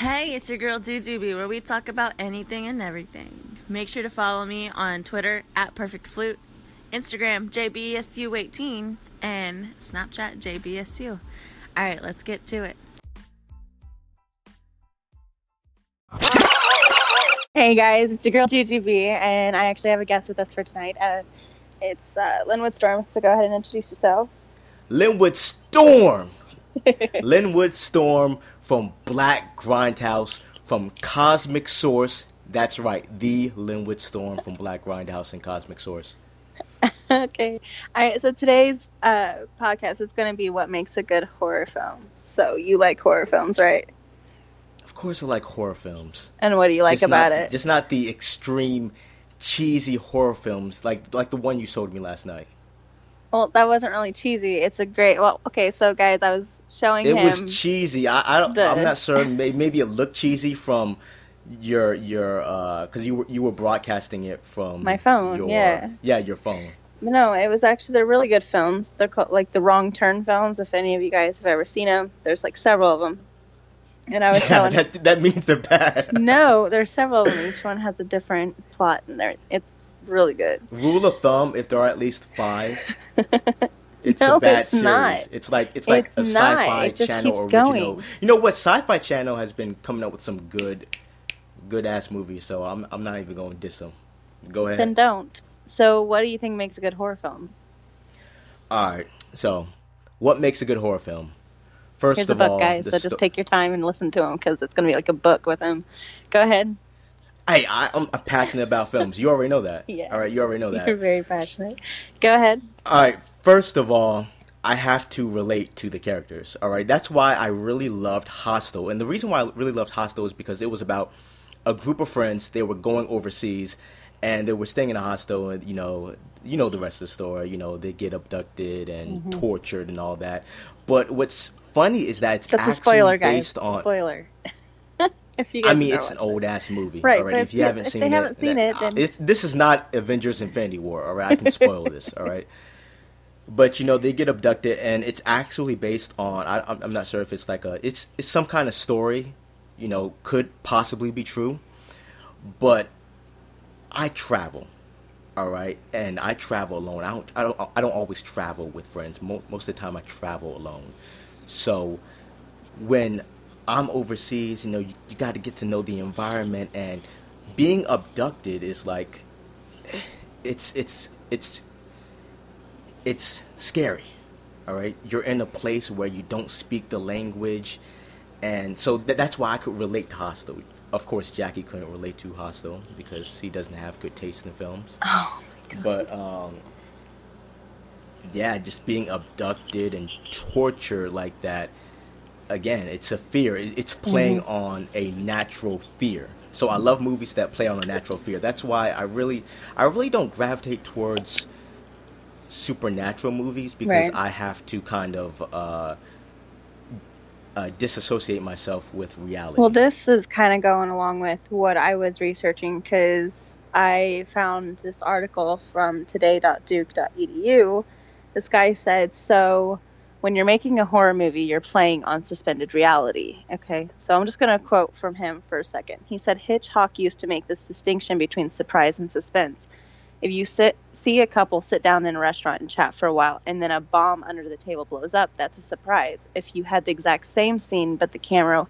Hey, it's your girl Doobie, where we talk about anything and everything. Make sure to follow me on Twitter at Perfect Flute, Instagram JBSU18, and Snapchat JBSU. All right, let's get to it. Hey guys, it's your girl GGB, and I actually have a guest with us for tonight. Uh, it's uh, Linwood Storm, so go ahead and introduce yourself. Linwood Storm! Linwood Storm from Black Grindhouse, from Cosmic Source. That's right, the Linwood Storm from Black Grindhouse and Cosmic Source. okay. All right, so today's uh, podcast is going to be what makes a good horror film. So you like horror films, right? Of course, I like horror films. And what do you like Just about not- it? Just not the extreme, cheesy horror films like like the one you showed me last night. Well, that wasn't really cheesy. It's a great. Well, okay, so guys, I was showing It him. was cheesy. I, I don't, the- I'm not sure. Maybe it looked cheesy from your your uh, because you were you were broadcasting it from My phone, Your, yeah. yeah, your phone. No, it was actually they're really good films. They're called like the Wrong Turn films. If any of you guys have ever seen them, there's like several of them. And I was Yeah, showing. that that means they're bad. no, there's several of them. Each one has a different plot, and they're it's really good. Rule of thumb: if there are at least five, it's No, a bad it's series. not. It's like it's like It's a not. sci-fi channel original. going. You know what? Sci-fi channel has been coming up with some good, good ass movies. So I'm I'm not even going to diss them. Go ahead. Then don't. So, what do you think makes a good horror film? All right. So, what makes a good horror film? First Here's a of book, all, guys. So just take your time and listen to him because it's gonna be like a book with him. Go ahead. Hey, I, I'm, I'm passionate about films. You already know that. Yeah. All right, you already know that. You're very passionate. Go ahead. All right, first of all, I have to relate to the characters. All right, that's why I really loved Hostel. And the reason why I really loved Hostel is because it was about a group of friends. They were going overseas and they were staying in a hostel and you know, you know the rest of the story, you know, they get abducted and Mm-hmm. tortured and all that. But what's funny is that it's That's a actually spoiler, guys. based on Spoiler. if you I mean, it's an old ass movie. Right, but If if you haven't if seen it, haven't seen it, uh, then- it's, this is not Avengers: Infinity War. All right, I can spoil this. All right, but you know they get abducted, and it's actually based on. I, I'm not sure if it's like a. It's it's some kind of story. You know, could possibly be true, but I travel. All right, and I travel alone. I don't. I don't. I don't always travel with friends. Mo- most of the time, I travel alone. So when I'm overseas, you know, you, you got to get to know the environment, and being abducted is like, it's it's it's it's scary. All right, you're in a place where you don't speak the language, and so th- that's why I could relate to Hostel. Of course, Jackie couldn't relate to Hostel because he doesn't have good taste in films. Oh my god. But um, yeah, just being abducted and tortured like that. Again, it's a fear. It's playing on a natural fear. So I love movies that play on a natural fear. That's why I really, I really don't gravitate towards supernatural movies because Right. I have to kind of uh, uh, disassociate myself with reality. Well, this is kind of going along with what I was researching because I found this article from today.duke.edu. This guy said, So when you're making a horror movie, you're playing on suspended reality. Okay, so I'm just going to quote from him for a second. He said, Hitchcock used to make this distinction between surprise and suspense. If you sit, see a couple sit down in a restaurant and chat for a while, and then a bomb under the table blows up, that's a surprise. If you had the exact same scene, but the camera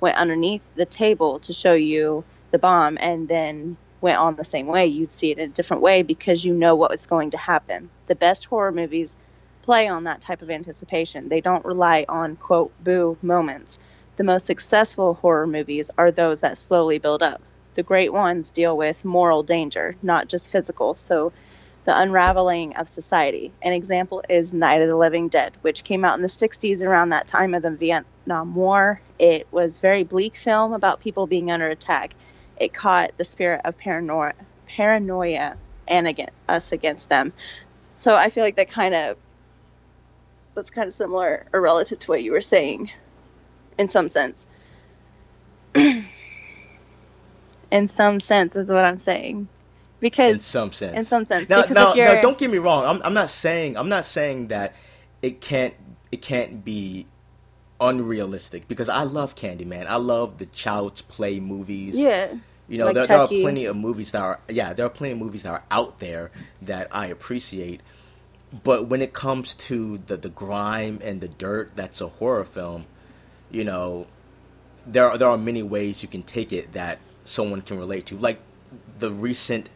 went underneath the table to show you the bomb and then went on the same way, you'd see it in a different way because you know what was going to happen. The best horror movies play on that type of anticipation. They don't rely on quote boo moments. The most successful horror movies are those that slowly build up. The great ones deal with moral danger, not just physical. So the unraveling of society. An example is Night of the Living Dead, which came out in the 60s around that time of the Vietnam War. It was very bleak film about people being under attack. It caught the spirit of paranoia, paranoia and again, us against them. So I feel like that kind of was kind of similar or relative to what you were saying in some sense. in some sense is what I'm saying. Because in some sense. in some sense, Now, now, now, don't get me wrong. I'm, I'm not saying I'm not saying that it can't it can't be unrealistic because I love Candyman. I love the Child's Play movies. Yeah. You know, Like there, there are plenty of movies that are yeah, there are plenty of movies that are out there that I appreciate. But when it comes to the the grime and the dirt that's a horror film, you know, there are, there are many ways you can take it that someone can relate to. Like the recent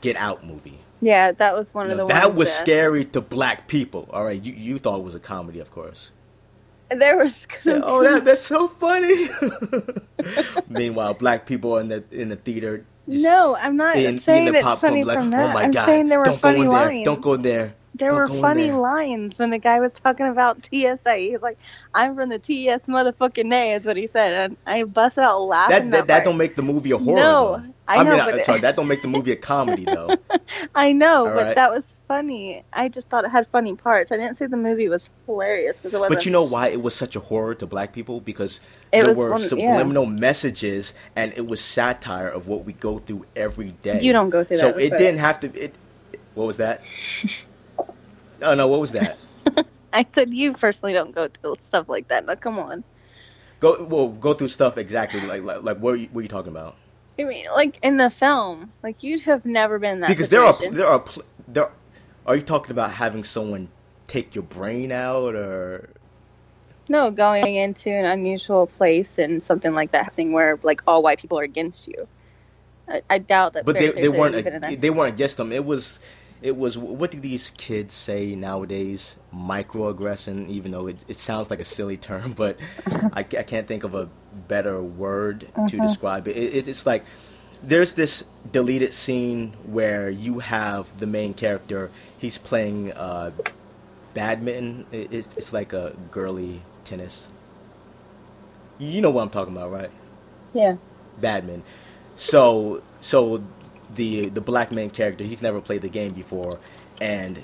Get Out movie. Yeah, that was one You of know, the that was scary to black people. All right, you you thought it was a comedy, of course. There was oh, that that's so funny. Meanwhile, black people in the in the theater. No, I'm not saying the it's funny like, from oh that. Oh my I'm god! saying there were Don't funny go in lines. there. Don't go in there. There were funny there. lines when the guy was talking about TSA. He's like, "I'm from the TS motherfucking A," is what he said, and I busted out laughing. That that, that part. don't make the movie a horror. No, though. I know, mean, but I'm sorry, that don't make the movie a comedy though. I know, All but right. that was funny. I just thought it had funny parts. I didn't say the movie was hilarious because it wasn't. But you know why it was such a horror to black people? Because It there were one- yeah. subliminal messages, and it was satire of what we go through every day. You don't go through so that, So it didn't have to. It. What was that? oh no! What was that? I said you personally don't go through stuff like that. Now, come on. Go well. Go through stuff exactly like like, like what, are you, what are you talking about? I mean, like in the film, like you'd have never been that because there are there are pl- there. Are are you talking about having someone take your brain out, or No, going into an unusual place and something like that happening where like all white people are against you. I, I doubt that. but they, they weren't that- they weren't against them. It was it was what do these kids say nowadays? Microaggression, even though it it sounds like a silly term, but I, I can't think of a better word to Uh-huh. describe it. it. It's like there's this deleted scene where you have the main character. He's playing uh, badminton. It, it's, it's like a girly tennis. You know what I'm talking about, right? Yeah. Badminton. So so the the black man character, he's never played the game before, and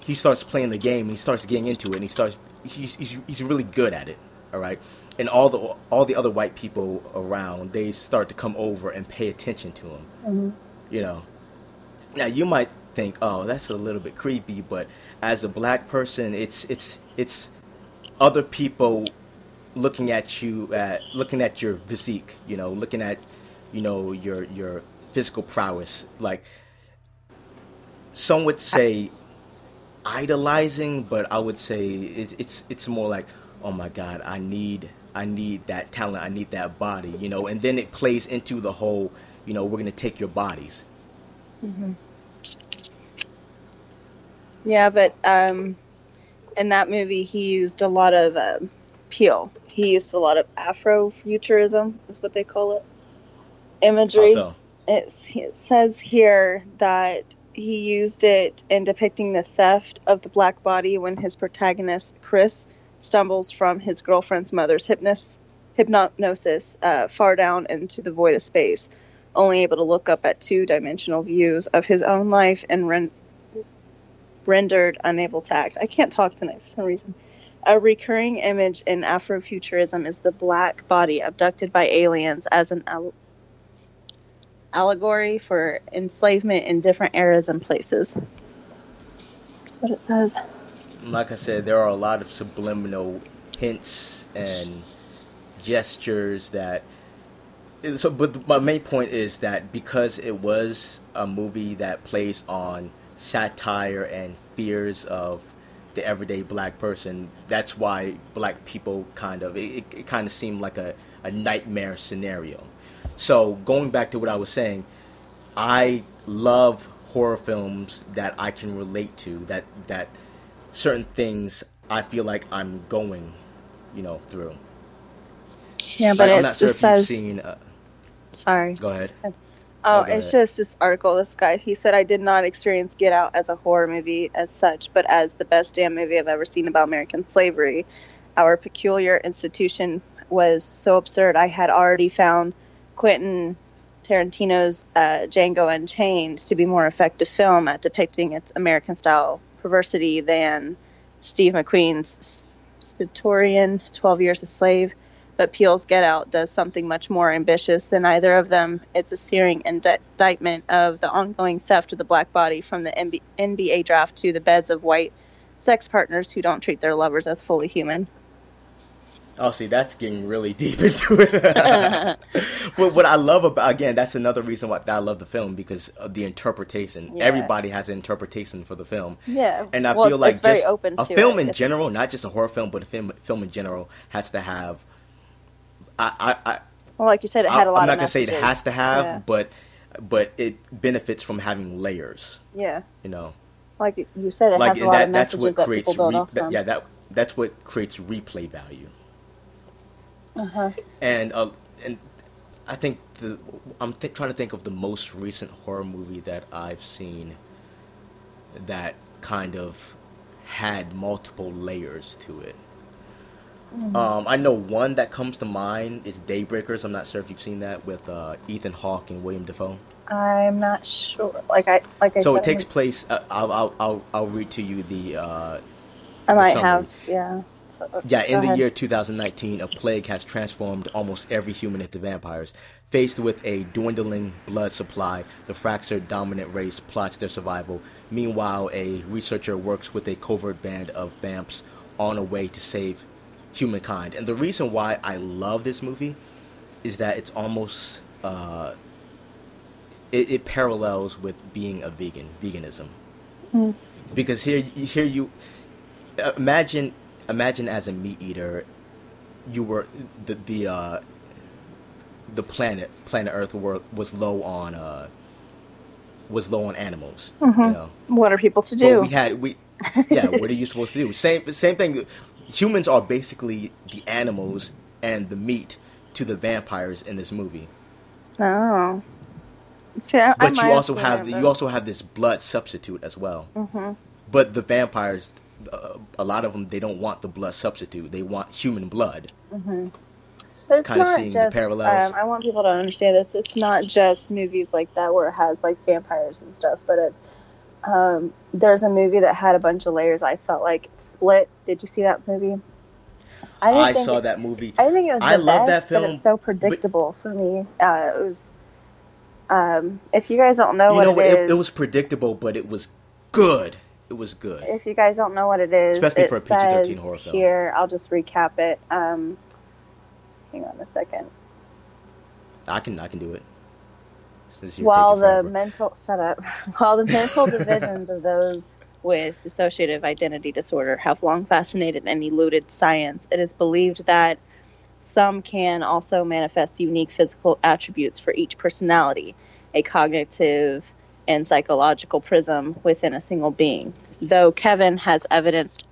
he starts playing the game. And he starts getting into it, and he starts he's he's, he's really good at it. All right, and all the all the other white people around they start to come over and pay attention to him. Mm-hmm. You know, now you might think, oh, that's a little bit creepy, but as a black person, it's it's it's other people looking at you at looking at your physique, you know, looking at you know your your physical prowess. Like some would say idolizing, but I would say it, it's it's more like, oh my god, I need I need that talent, I need that body, you know, and then it plays into the whole, you know, we're gonna take your bodies. Mm-hmm. Yeah, but um, in that movie, he used a lot of um Peele. He used a lot of Afrofuturism, is what they call it, imagery. Also, It says here that he used it in depicting the theft of the black body when his protagonist, Chris, stumbles from his girlfriend's mother's hypnos, hypnosis uh, far down into the void of space, only able to look up at two dimensional views of his own life and ren- rendered unable to act. I can't talk tonight for some reason. A recurring image in Afrofuturism is the black body abducted by aliens as an allegory for enslavement in different eras and places. That's what it says. like I said, there are a lot of subliminal hints and gestures that. So, but my main point is that because it was a movie that plays on satire and fears of the everyday black person, that's why black people kind of it, it kind of seemed like a, a nightmare scenario. So going back to what I was saying, I love horror films that I can relate to that that certain things I feel like I'm going, you know, through. Yeah, but I, I'm not sure just if says. you've seen. Uh, Sorry. go ahead. Oh, Oh, go it's ahead. just this article. This guy, he said, I did not experience Get Out as a horror movie as such, but as the best damn movie I've ever seen about American slavery. Our peculiar institution was so absurd. I had already found Quentin Tarantino's uh, Django Unchained to be more effective film at depicting its American style perversity than Steve McQueen's Stentorian 12 Years a Slave. But Peele's Get Out does something much more ambitious than either of them. It's a searing indictment of the ongoing theft of the black body from the NBA draft to the beds of white sex partners who don't treat their lovers as fully human. Oh, see, that's getting really deep into it. but what I love about again, that's another reason why I love the film because of the interpretation. Yeah. Everybody has an interpretation for the film. Yeah. And I Well, feel like just a film it. in It's- general, not just a horror film, but a film film in general has to have. I I, I Well, like you said, it had a lot I'm not gonna say it has to have, Yeah. but but it benefits from having layers. yeah. You know, Like you said, it like has a lot that. of That's messages what that creates. people build Re- off that- yeah, that that's what creates replay value. Uh-huh. and uh, and I think the I'm th- trying to think of the most recent horror movie that I've seen that kind of had multiple layers to it. Mm-hmm. Um, I know one that comes to mind is Daybreakers. I'm not sure if you've seen that with uh, Ethan Hawke and William Dafoe. I'm not sure. Like I like I So it takes place. Uh, I'll, I'll I'll I'll read to you the. Uh, I might summary. have. Yeah. Yeah, in go the ahead. year 2019, a plague has transformed almost every human into vampires. Faced with a dwindling blood supply, the fractured dominant race plots their survival. Meanwhile, a researcher works with a covert band of vamps on a way to save humankind. And the reason why I love this movie is that it's almost uh, it, it parallels with being a vegan, veganism. Mm. Because here, here you imagine imagine as a meat eater, you were the the uh, the planet planet Earth were, was low on uh, was low on animals. You Mhm. know, What are people to but do? we had we yeah. what are you supposed to do? Same same thing. Humans are basically the animals and the meat to the vampires in this movie. oh. See, I, I But might you also have the, you also have this blood substitute as well. Mhm. But the vampires, uh, a lot of them, they don't want the blood substitute. They want human blood. But it's not seeing the just, parallels. Um, I want people to understand that it's not just movies like that where it has like vampires and stuff, but it, um, there's a movie that had a bunch of layers. I felt like Split. Did you see that movie? I, didn't saw it- that movie. I think it was. The I love that best, but film, it's so predictable for me. Uh, it was. Um, if you guys don't know you what know it what? is, It, it was predictable, but it was good. It was good. if you guys don't know what it is, Especially it for a PG-13 horror film. Here, I'll just recap it. Um, hang on a second. I can I can do it. Since you're While the mental shut up, while the mental divisions of those with dissociative identity disorder have long fascinated and eluded science, it is believed that some can also manifest unique physical attributes for each personality, a cognitive and psychological prism within a single being. Though Kevin has evidenced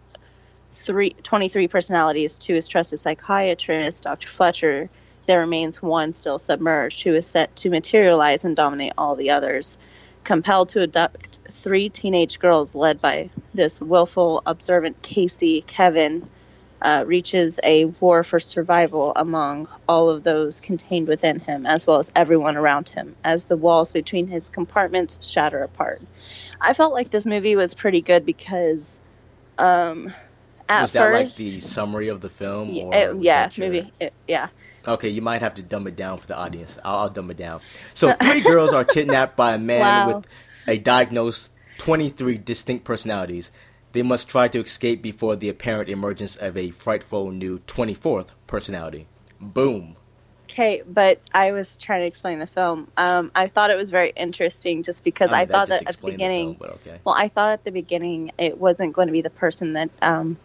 three, 23 personalities to his trusted psychiatrist, Dr. Fletcher, there remains one still submerged who is set to materialize and dominate all the others. Compelled to abduct three teenage girls led by this willful, observant Casey, Kevin uh, reaches a war for survival among all of those contained within him, as well as everyone around him, as the walls between his compartments shatter apart. I felt like this movie was pretty good because um, at was that like the summary of the film? It- yeah, your- maybe. It, yeah. Okay, you might have to dumb it down for the audience. I'll, I'll dumb it down. So, three girls are kidnapped by a man Wow. with a diagnosed 23 distinct personalities. They must try to escape before the apparent emergence of a frightful new 24th personality. Boom. Okay, but I was trying to explain the film. Um, I thought it was very interesting just because I I, mean, thought that at the beginning. film, okay. Well, I thought at the beginning it wasn't going to be the person that um,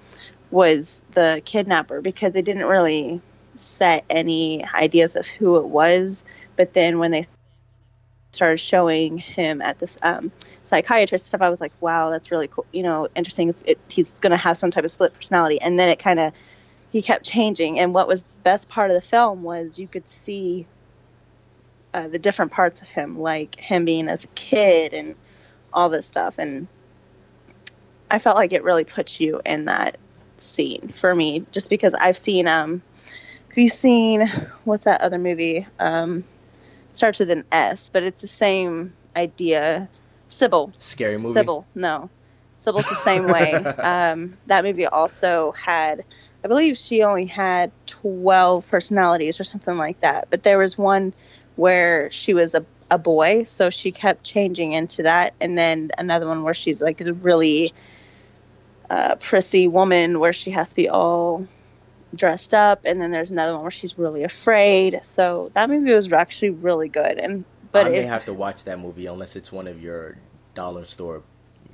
was the kidnapper because they didn't really set any ideas of who it was. But then when they started showing him at this um, psychiatrist stuff, I was like, wow, that's really cool. You know, interesting. It's, it, he's going to have some type of split personality. And then it kind of, he kept changing. And what was the best part of the film was you could see uh, the different parts of him, like him being as a kid and all this stuff. And I felt like it really puts you in that scene for me, just because I've seen, um, have you seen, what's that other movie? Um, starts with an S, but it's the same idea. Sybil. Scary movie. Sybil, no. Sybil's the same way. Um, that movie also had, I believe she only had 12 personalities or something like that. But there was one where she was a, a boy, so she kept changing into that. And then another one where she's like a really uh, prissy woman where she has to be all dressed up, and then there's another one where she's really afraid. So that movie was actually really good. And but I may have to watch that movie unless it's one of your dollar store,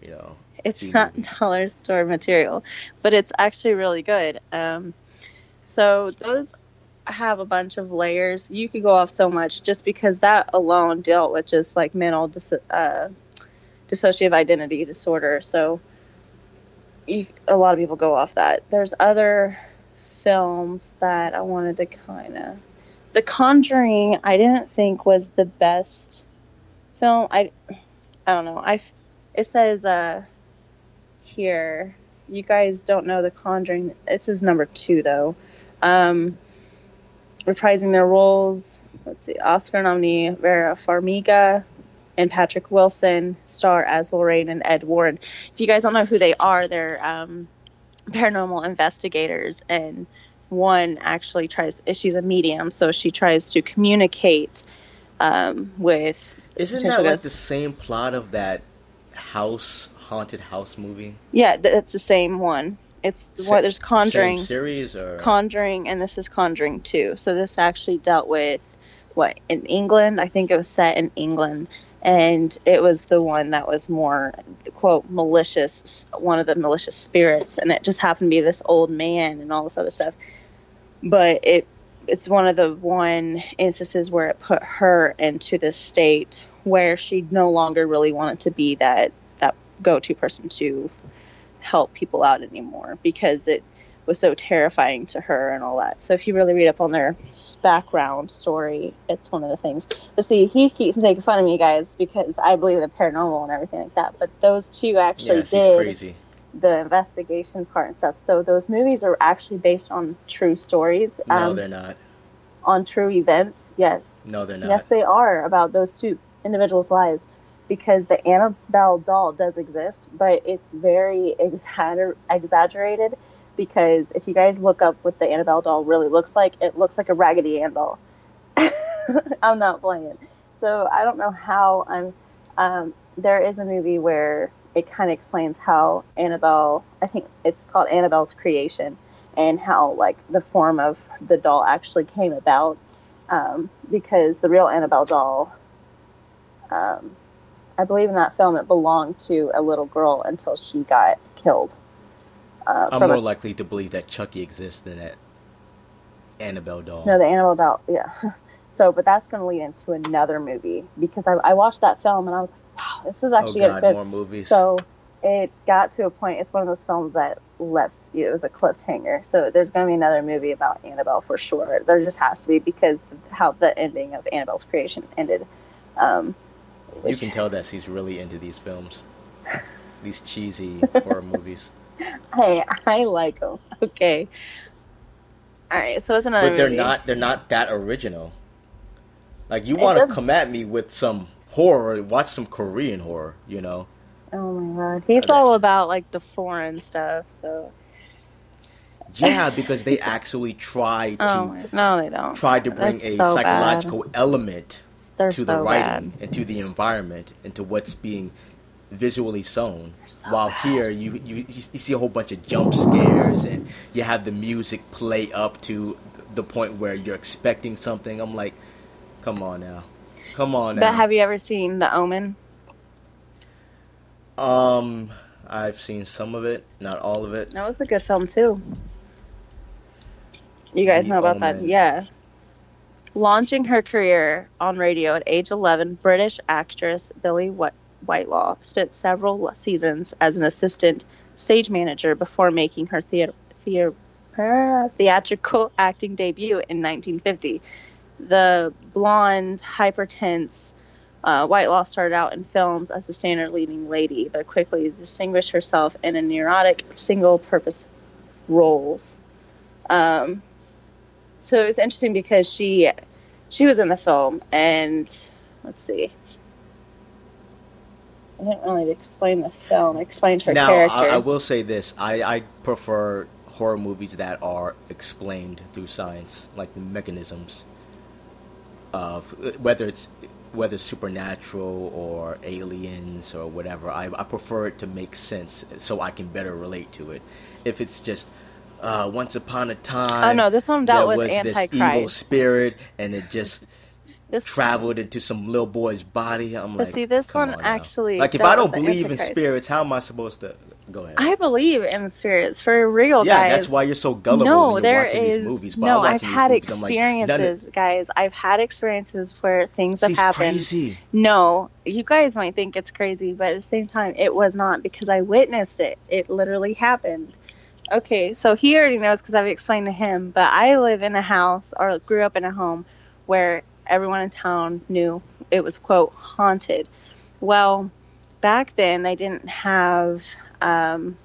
you know. it's not movies. dollar store material, but it's actually really good. Um, so those have a bunch of layers. You could go off so much just because that alone dealt with just like mental dis- uh, dissociative identity disorder. So you, a lot of people go off that. There's other films that I wanted to kind of. The Conjuring, I didn't think was the best film. I, I don't know. I, it says uh, here. You guys don't know The Conjuring. This is number two though. Um, reprising their roles. Let's see, Oscar nominee Vera Farmiga and Patrick Wilson star as Lorraine and Ed Warren. If you guys don't know who they are, they're um, paranormal investigators, and one actually tries. She's a medium, so she tries to communicate um, with. Isn't that like the same plot of that house haunted house movie? Yeah, th- it's the same one. It's what there's Conjuring. Series or Conjuring, and this is Conjuring 2. So this actually dealt with what in England. I think it was set in England, and it was the one that was more quote malicious, one of the malicious spirits, and it just happened to be this old man and all this other stuff. But it it's one of the one instances where it put her into this state where she no longer really wanted to be that that go-to person to help people out anymore because it was so terrifying to her and all that. So if you really read up on their background story, it's one of the things. But see, he keeps making fun of me, guys, because I believe in the paranormal and everything like that. But those two actually she's did crazy. the investigation part and stuff. So those movies are actually based on true stories, No, um, they're not. on true events. Yes, No, they're not. Yes, they are about those two individuals' lives because the Annabelle doll does exist, but it's very exagger- exaggerated. Because if you guys look up what the Annabelle doll really looks like, it looks like a Raggedy Ann doll. I'm not playing. So I don't know how I'm. Um, there is a movie where it kind of explains how Annabelle. I think it's called Annabelle's creation, and how like the form of the doll actually came about um, because the real Annabelle doll, um, I believe in that film, it belonged to a little girl until she got killed. Uh, I'm more a- likely to believe that Chucky exists than that Annabelle doll. no, the Annabelle doll, yeah. So, but that's going to lead into another movie because I, I watched that film and I was like, wow, this is oh actually God, good. more movies. So it got to a point. It's one of those films that left you. It was a cliffhanger. So there's going to be another movie about Annabelle for sure. There just has to be because how the ending of Annabelle's creation ended. Um, you can tell that she's really into these films, these cheesy horror movies. Hey, I like them. Okay. All right. So it's another. But they're movie. not. They're not that original. Like you want to come at me with some horror, watch some Korean horror. You know. Oh my god, he's all about like the foreign stuff. So. Yeah, because they actually try oh to Oh no, they don't. try to bring That's a so psychological element They're to so the writing bad. and to the environment and to what's being visually shown. so While bad. here you, you you see a whole bunch of jump scares and you have the music play up to the point where you're expecting something. I'm like, come on now, come on now. But have you ever seen The Omen? um, I've seen some of it, not all of it. That was a good film too. You guys The know about that? Yeah. Launching her career on radio at age 11, British actress Billie Wh- Whitelaw spent several seasons as an assistant stage manager before making her theater, theater, theatrical acting debut in 1950. The blonde, hypertense uh, Whitelaw started out in films as a standard leading lady, but quickly distinguished herself in a neurotic, single purpose roles. Um, so it was interesting because she she was in the film, and let's see. I didn't really explain the film. I explained her now, character. I, I will say this: I, I prefer horror movies that are explained through science, like the mechanisms of whether it's whether it's supernatural or aliens or whatever. I, I prefer it to make sense so I can better relate to it. If it's just uh, once upon a time. Oh no, this one dealt with was this evil spirit, and it just This- traveled into some little boy's body. I'm But like, see, this one on actually like if I don't believe in spirits, how am I supposed to go ahead? I believe in spirits for real, yeah, guys. that's why you're so gullible no, when you're there watching is these movies. But no. I've had movies, I'm like, experiences, guys. I've had experiences where things have happened. crazy. No, you guys might think it's crazy, but at the same time, it was not because I witnessed it. It literally happened. Okay, so he already knows because I've explained to him, but I live in a house or grew up in a home where everyone in town knew it was, quote, haunted. Well, back then they didn't have um,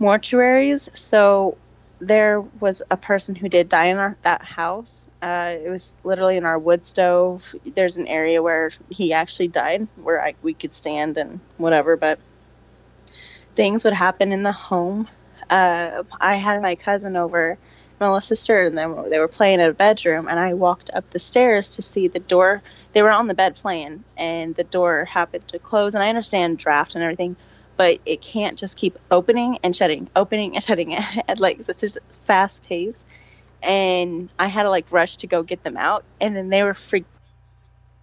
mortuaries, so there was a person who did die in our, that house. Uh, it was literally in our wood stove. There's an area where he actually died, where I, we could stand and whatever. But things would happen in the home. Uh, I had my cousin over, little sister, and then they were playing in a bedroom. And I walked up the stairs to see the door. They were on the bed playing, and the door happened to close. And I understand draft and everything, but it can't just keep opening and shutting, opening and shutting at like such a fast pace. And I had to like rush to go get them out, and then they were freaked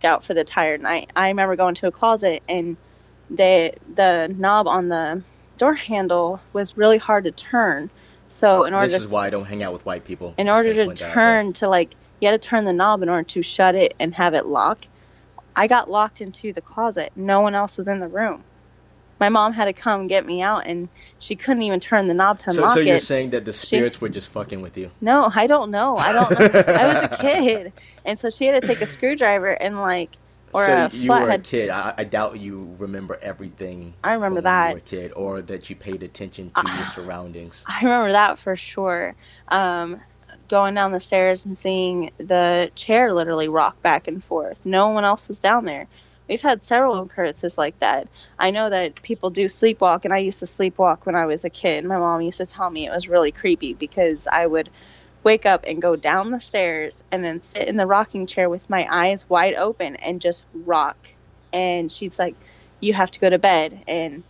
out for the entire night. I remember going to a closet, and the the knob on the door handle was really hard to turn. So in order This to is why I don't hang out with white people. in order to point that out turn to like you had to turn the knob in order to shut it and have it lock. I got locked into the closet. No one else was in the room. My mom had to come get me out and she couldn't even turn the knob to. So, unlock so you're it. saying that the spirits were just fucking with you? no i don't know. I don't know. I was a kid. And so she had to take a screwdriver and like or so a you were a kid. I, I doubt you remember everything. I remember that. you were a kid, or that you paid attention to your Ah. surroundings. I remember that for sure. Um, going down the stairs and seeing the chair literally rock back and forth. No one else was down there. We've had several occurrences like that. I know that people do sleepwalk, and I used to sleepwalk when I was a kid. My mom used to tell me it was really creepy because I would wake up and go down the stairs and then sit in the rocking chair with my eyes wide open and just rock. And she's like, You have to go to bed. And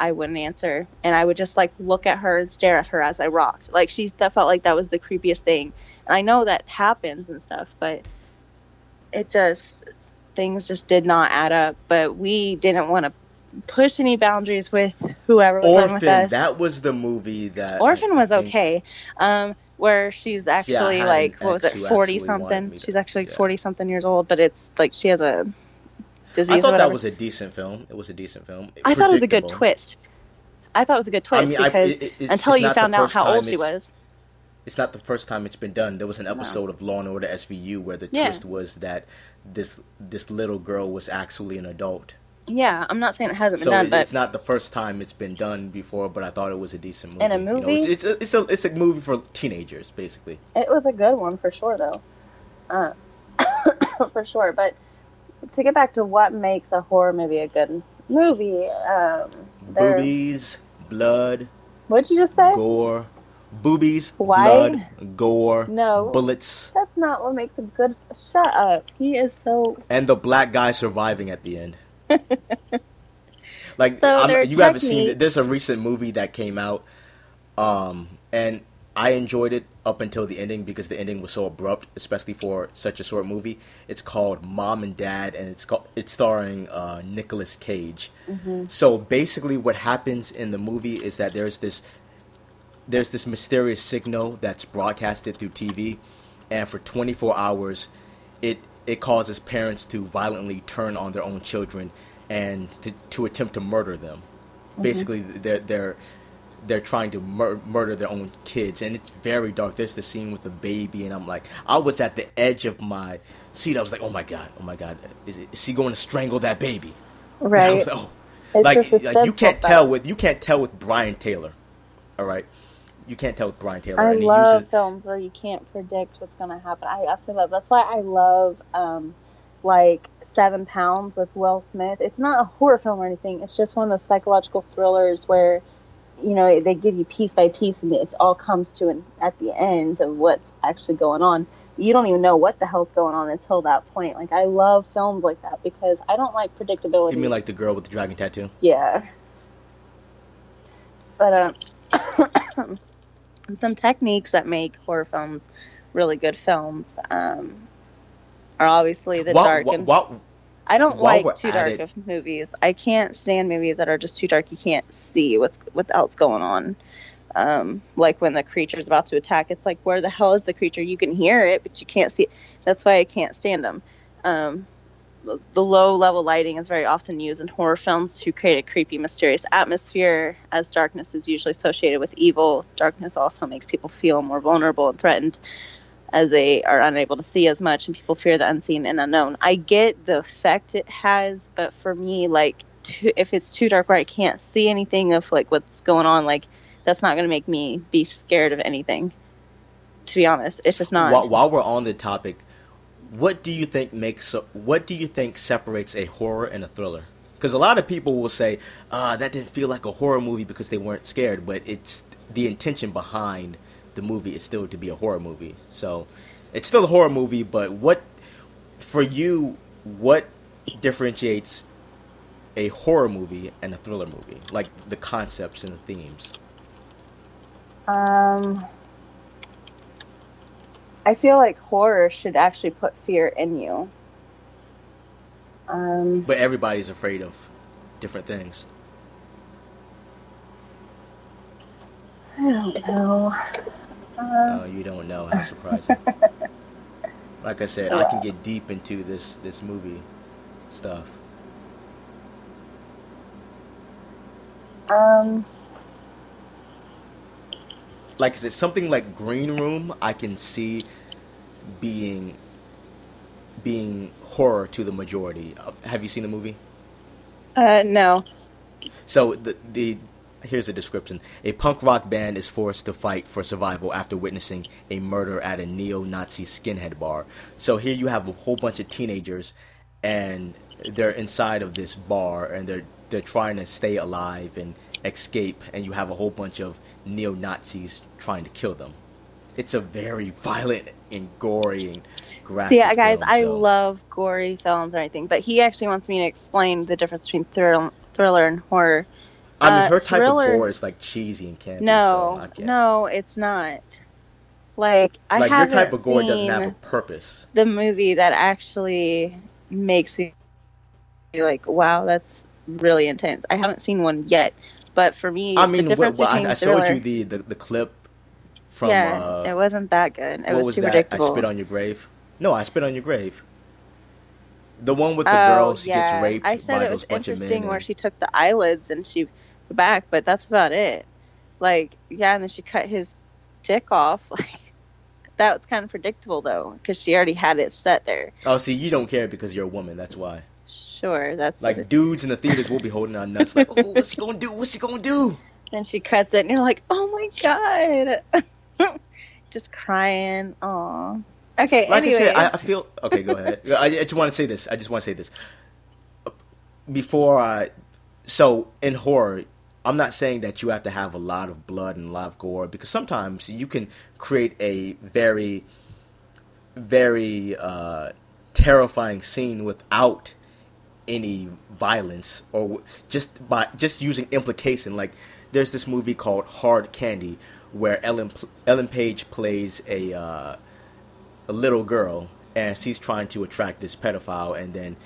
I wouldn't answer, and I would just like look at her and stare at her as I rocked. Like she that felt like that was the creepiest thing. And I know that happens and stuff, but it just things just did not add up. But we didn't want to push any boundaries with whoever was living with Orphan. us. That was the movie that. Orphan was okay. Um, where she's actually an like what was it, forty something? She's actually yeah. forty something years old, but it's like she has a disease. I thought that was a decent film. It was a decent film. I thought it was a good twist. I thought it was a good twist I mean, I- because it- it's- until it's you found out how old she was. It's not the first time it's been done. There was an No. episode of Law and Order SVU where the Yeah. twist was that this this little girl was actually an adult. Yeah, I'm not saying it hasn't been So done, it- but it's not the first time it's been done before, but I thought it was a decent movie. In a You know, movie? it's, it's, a, it's a it's a movie for teenagers, basically. it was a good one for sure, though. Uh, for sure. But to get back to what makes a horror movie a good movie, um, Boobies, blood, what'd you just say? gore, boobies, Why? blood, gore, No. bullets, That's not what makes a good. Shut up. He is so. and the black guy surviving at the end. like So you haven't seen. There's a recent movie that came out, um, and I enjoyed it up until the ending because the ending was so abrupt, especially for such a short movie. It's called Mom and Dad, and it's called it's starring uh, Nicolas Cage. Mm-hmm. So basically, what happens in the movie is that there's this there's this mysterious signal that's broadcasted through TV, and for 24 hours, it it causes parents to violently turn on their own children and to, to attempt to murder them. Basically, they're they're they're trying to mur- murder their own kids, and it's very dark. There's the scene with the baby, and I'm like, I was at the edge of my seat. I was like, oh my god, oh my god, is, it, is he going to strangle that baby? Right. like, oh. It's like, like you can't tell with you can't tell with Brian Taylor. All right, you can't tell with Brian Taylor. I love uses- films where you can't predict what's going to happen. I absolutely love. That's why I love um, like Seven Pounds with Will Smith. It's not a horror film or anything. It's just one of those psychological thrillers where you know they give you piece by piece and it all comes to an at the end of what's actually going on. You don't even know what the hell's going on until that point. Like I love films like that because I don't like predictability. You mean like the girl with the dragon tattoo? Yeah. But uh, some techniques that make horror films really good films um, are obviously the While- dark while- and while- I don't like too dark it- of movies. I can't stand movies that are just too dark. You can't see what's what else going on. Um, like when the creature's about to attack, it's like where the hell is the creature? You can hear it, but you can't see. It. That's why I can't stand them. Um, the- low level lighting is very often used in horror films to create a creepy, mysterious atmosphere. As darkness is usually associated with evil, darkness also makes people feel more vulnerable and threatened as they are unable to see as much and people fear the unseen and unknown. I get the effect it has, but for me, like, too, if it's too dark where I can't see anything of like what's going on, like, that's not going to make me be scared of anything. To be honest, it's just not. While, while we're on the topic, what do you think makes what do you think separates a horror and a thriller? Because a lot of people will say, uh, "That didn't feel like a horror movie because they weren't scared," but it's the intention behind the movie is still to be a horror movie. So it's still a horror movie, but what for you? What differentiates a horror movie and a thriller movie? Like the concepts and the themes. Um, I feel like horror should actually put fear in you. Um, But everybody's afraid of different things. I don't know. Uh, Oh, you don't know. How surprising. like I said, I can get deep into this this movie stuff. um, Like I said, something like Green Room, I can see being being horror to the majority. Uh, Have you seen the movie? uh, no. So the the here's the description: A punk rock band is forced to fight for survival after witnessing a murder at a neo-Nazi skinhead bar. So here you have a whole bunch of teenagers, and they're inside of this bar, and they're they're trying to stay alive and escape, and you have a whole bunch of neo-Nazis trying to kill them. It's a very violent and gory and graphic. See, yeah, guys, film, I so- love gory films and everything, but he actually wants me to explain the difference between thrill, thriller and horror. I mean, uh, her type thriller- of gore is like cheesy and campy. so No, I no, it's not. Like I like your type of gore doesn't have a purpose. the movie that actually makes me be like, wow, that's really intense. I haven't seen one yet, but for me, I the mean, what, between I, I showed you the, the, the clip from. yeah, uh, it wasn't that good. It what was, was too that? predictable. I spit on your grave. No, I spit on your grave. The one with the oh, girl she yeah. gets raped I said by it those was bunch of men. interesting where and- she took the eyelids and she back, but that's about it. Like, yeah, and then she cut his dick off. Like, that was kind of predictable though, because she already had it set there. Oh, see, you don't care because you're a woman. That's why. Sure, that's Like dudes in the theaters will be holding our nuts. Like, oh, what's he gonna do? What's he gonna do? And she cuts it, and you're like, "Oh my god!" Just crying. Aw. Okay. Like anyway, I said, I, I feel okay. Go ahead. I, I just want to say this. I just want to say this before I. So in horror, I'm not saying that you have to have a lot of blood and a lot of gore because sometimes you can create a very, very uh, terrifying scene without any violence or just by just using implication. Like there's this movie called Hard Candy where Ellen Ellen Page plays a uh, a little girl and she's trying to attract this pedophile and then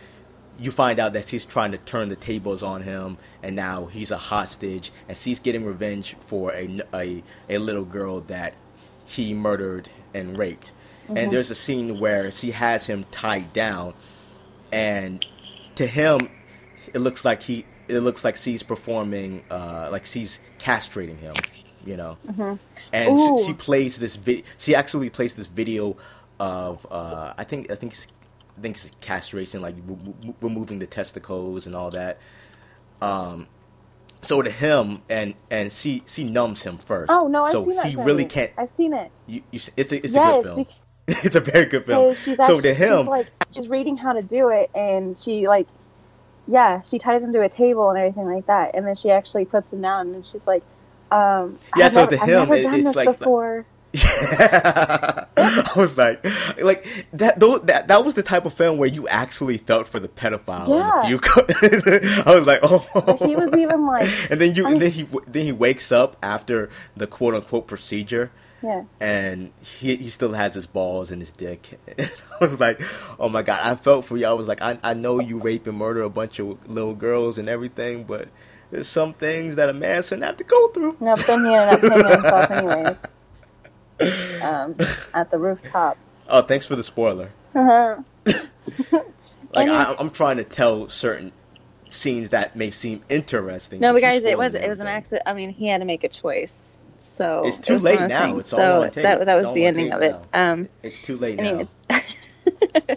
you find out that she's trying to turn the tables on him and now he's a hostage and she's getting revenge for a, a, a little girl that he murdered and raped and there's a scene where she has him tied down and to him it looks like he it looks like she's performing uh like she's castrating him you know and she, she plays this vi- she actually plays this video of uh i think i think it's, i think it's castration like w- removing the testicles and all that um so to him and and she she numbs him first Oh no, I've so seen that. So he film. really can't I've seen it. you, you, it's a, it's a good film it's a very good film she's so actually, to him she's like she's reading how to do it, and she like, yeah, she ties him to a table and everything like that, and then she actually puts him down, and she's like, um, Yeah, I've so never, to him, it- it's like- before. Yeah. I was like, like that. Though that that was the type of film where you actually felt for the pedophile. Yeah. You, I was like, oh. But he was even like, And then you, I and then he, then he wakes up after the quote unquote procedure, yeah. and he he still has his balls and his dick. I was like, oh my god, I felt for you. I was like, I I know you rape and murder a bunch of little girls and everything, but there's some things that a man shouldn't have to go through. No, but then he ended up hanging himself anyways. Um, at the rooftop. Oh, thanks for the spoiler. Uh-huh. Like And I, I'm trying to tell certain scenes that may seem interesting. No, but guys, it was it was an accident. I mean, he had to make a choice. So It's too was late now. things. It's all so on tape. that that was the ending of it. Um, It's too late anyways. now.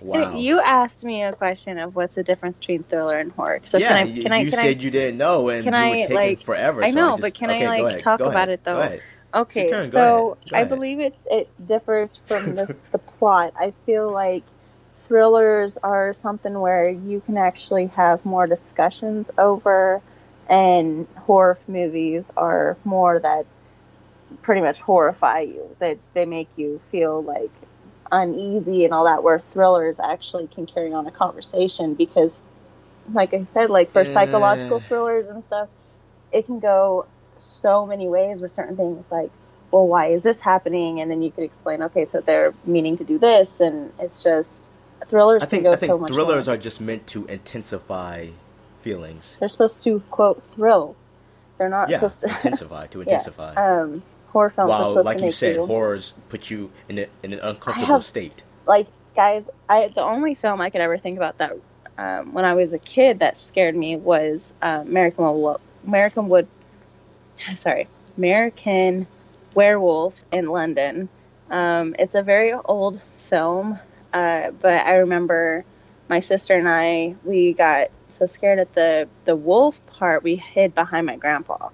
Wow. You asked me a question of what's the difference between thriller and horror. So yeah, can I you, can I you can said I you didn't know, and can you I, like- forever. I so know, just- but can I, okay, go like, talk about it, though? Okay, turn. So I believe it it differs from the the plot. I feel like thrillers are something where you can actually have more discussions over, and horror movies are more that pretty much horrify you. That they make you feel like uneasy and all that. Where thrillers actually can carry on a conversation because, like I said, like for psychological Eh. thrillers and stuff, it can go so many ways with certain things like well why is this happening and then you could explain okay so they're meaning to do this and it's just thrillers I think can go I think so much thrillers more. are just meant to intensify feelings. they're supposed to quote thrill they're not Yeah, supposed to intensify to yeah intensify. um horror films are supposed like to you make said, you horrors put you in a, in an uncomfortable have- state. like guys i the only film i could ever think about that um, when i was a kid that scared me was um, american Wo- american wood sorry american werewolf in london um, it's a very old film uh, but i remember my sister and i we got so scared at the the wolf part we hid behind my grandpa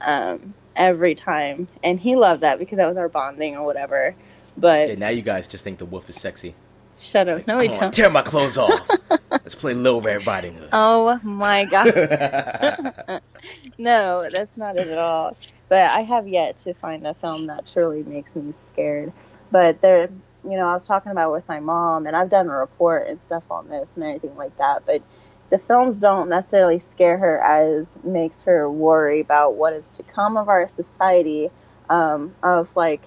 um, every time and he loved that because that was our bonding or whatever but Yeah, now you guys just think the wolf is sexy. Shut up. No, we don't. tear my clothes off. Let's play Little Red Riding Hood. Oh my god. no, that's not it at all. But I have yet to find a film that truly makes me scared. But there, you know, I was talking about with my mom, and I've done a report and stuff on this and everything like that. But the films don't necessarily scare her as makes her worry about what is to come of our society. Um, of like,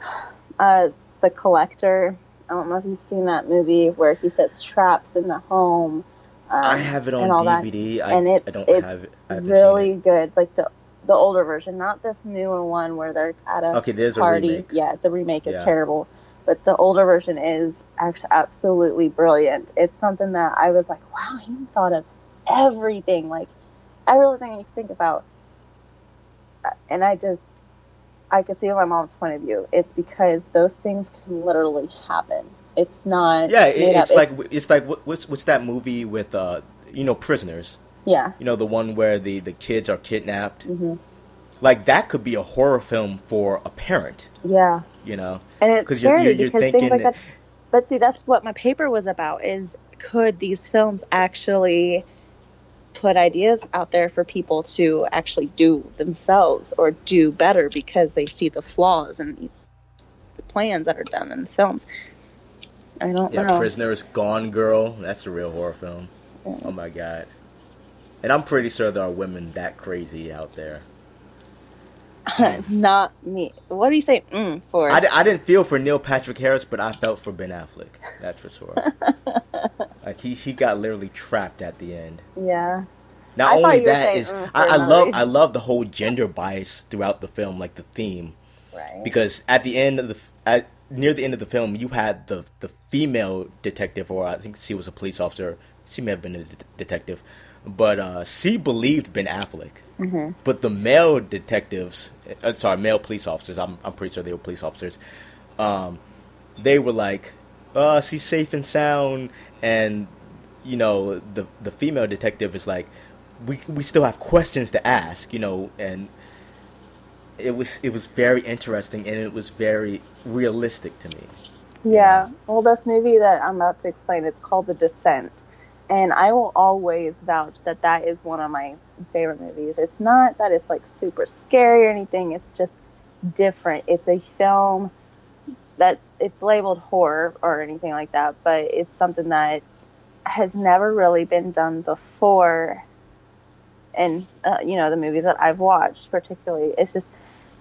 uh, the collector. I don't know if you've seen that movie where he sets traps in the home. Um, I have it on all that. DVD. I, and it's I don't it's have it. I really it. good. It's like the the older version, not this newer one where they're at a Okay, there's a party. remake. Yeah, the remake is Yeah. terrible, but the older version is actually absolutely brilliant. It's something that I was like, wow, he thought of everything, like everything you think about. And I just, I could see my mom's point of view. It's because those things can literally happen. It's not. Yeah, it, up. it's like it's like what, what's what's that movie with uh you know prisoners? Yeah. You know the one where the the kids are kidnapped. hmm Like that could be a horror film for a parent. Yeah. You know, and it's 'Cause you're- scary you're- you're because thinking things like that-. But see, that's what my paper was about: is could these films actually put ideas out there for people to actually do themselves or do better because they see the flaws and the plans that are done in the films. I don't know. yeah, know. prisoners, Gone Girl. That's a real horror film. Yeah. Oh my god. And I'm pretty sure there are women that crazy out there. Not me. What do you say? Mm, for I, I didn't feel for Neil Patrick Harris, but I felt for Ben Affleck. That's for sure. like he, he got literally trapped at the end. yeah. Not I only that saying, is "Mm," I, I love reason. I love the whole gender bias throughout the film, like the theme, Right. because at the end of the at near the end of the film, you had the the female detective, or I think she was a police officer. She may have been a det- detective, but uh, she believed Ben Affleck. hmm But the male detectives, uh, sorry, male police officers, I'm, I'm pretty sure they were police officers, um, they were like, uh, she's safe and sound. And, you know, the, the female detective is like, we, we still have questions to ask, you know, and it was, it was very interesting and it was very realistic to me. Yeah. Well, this movie that I'm about to explain, it's called The Descent. And I will always vouch that that is one of my favorite movies. It's not that it's like super scary or anything. It's just different. It's a film that it's labeled horror or anything like that, but it's something that has never really been done before. And uh, you know the movies that I've watched, particularly, it's just.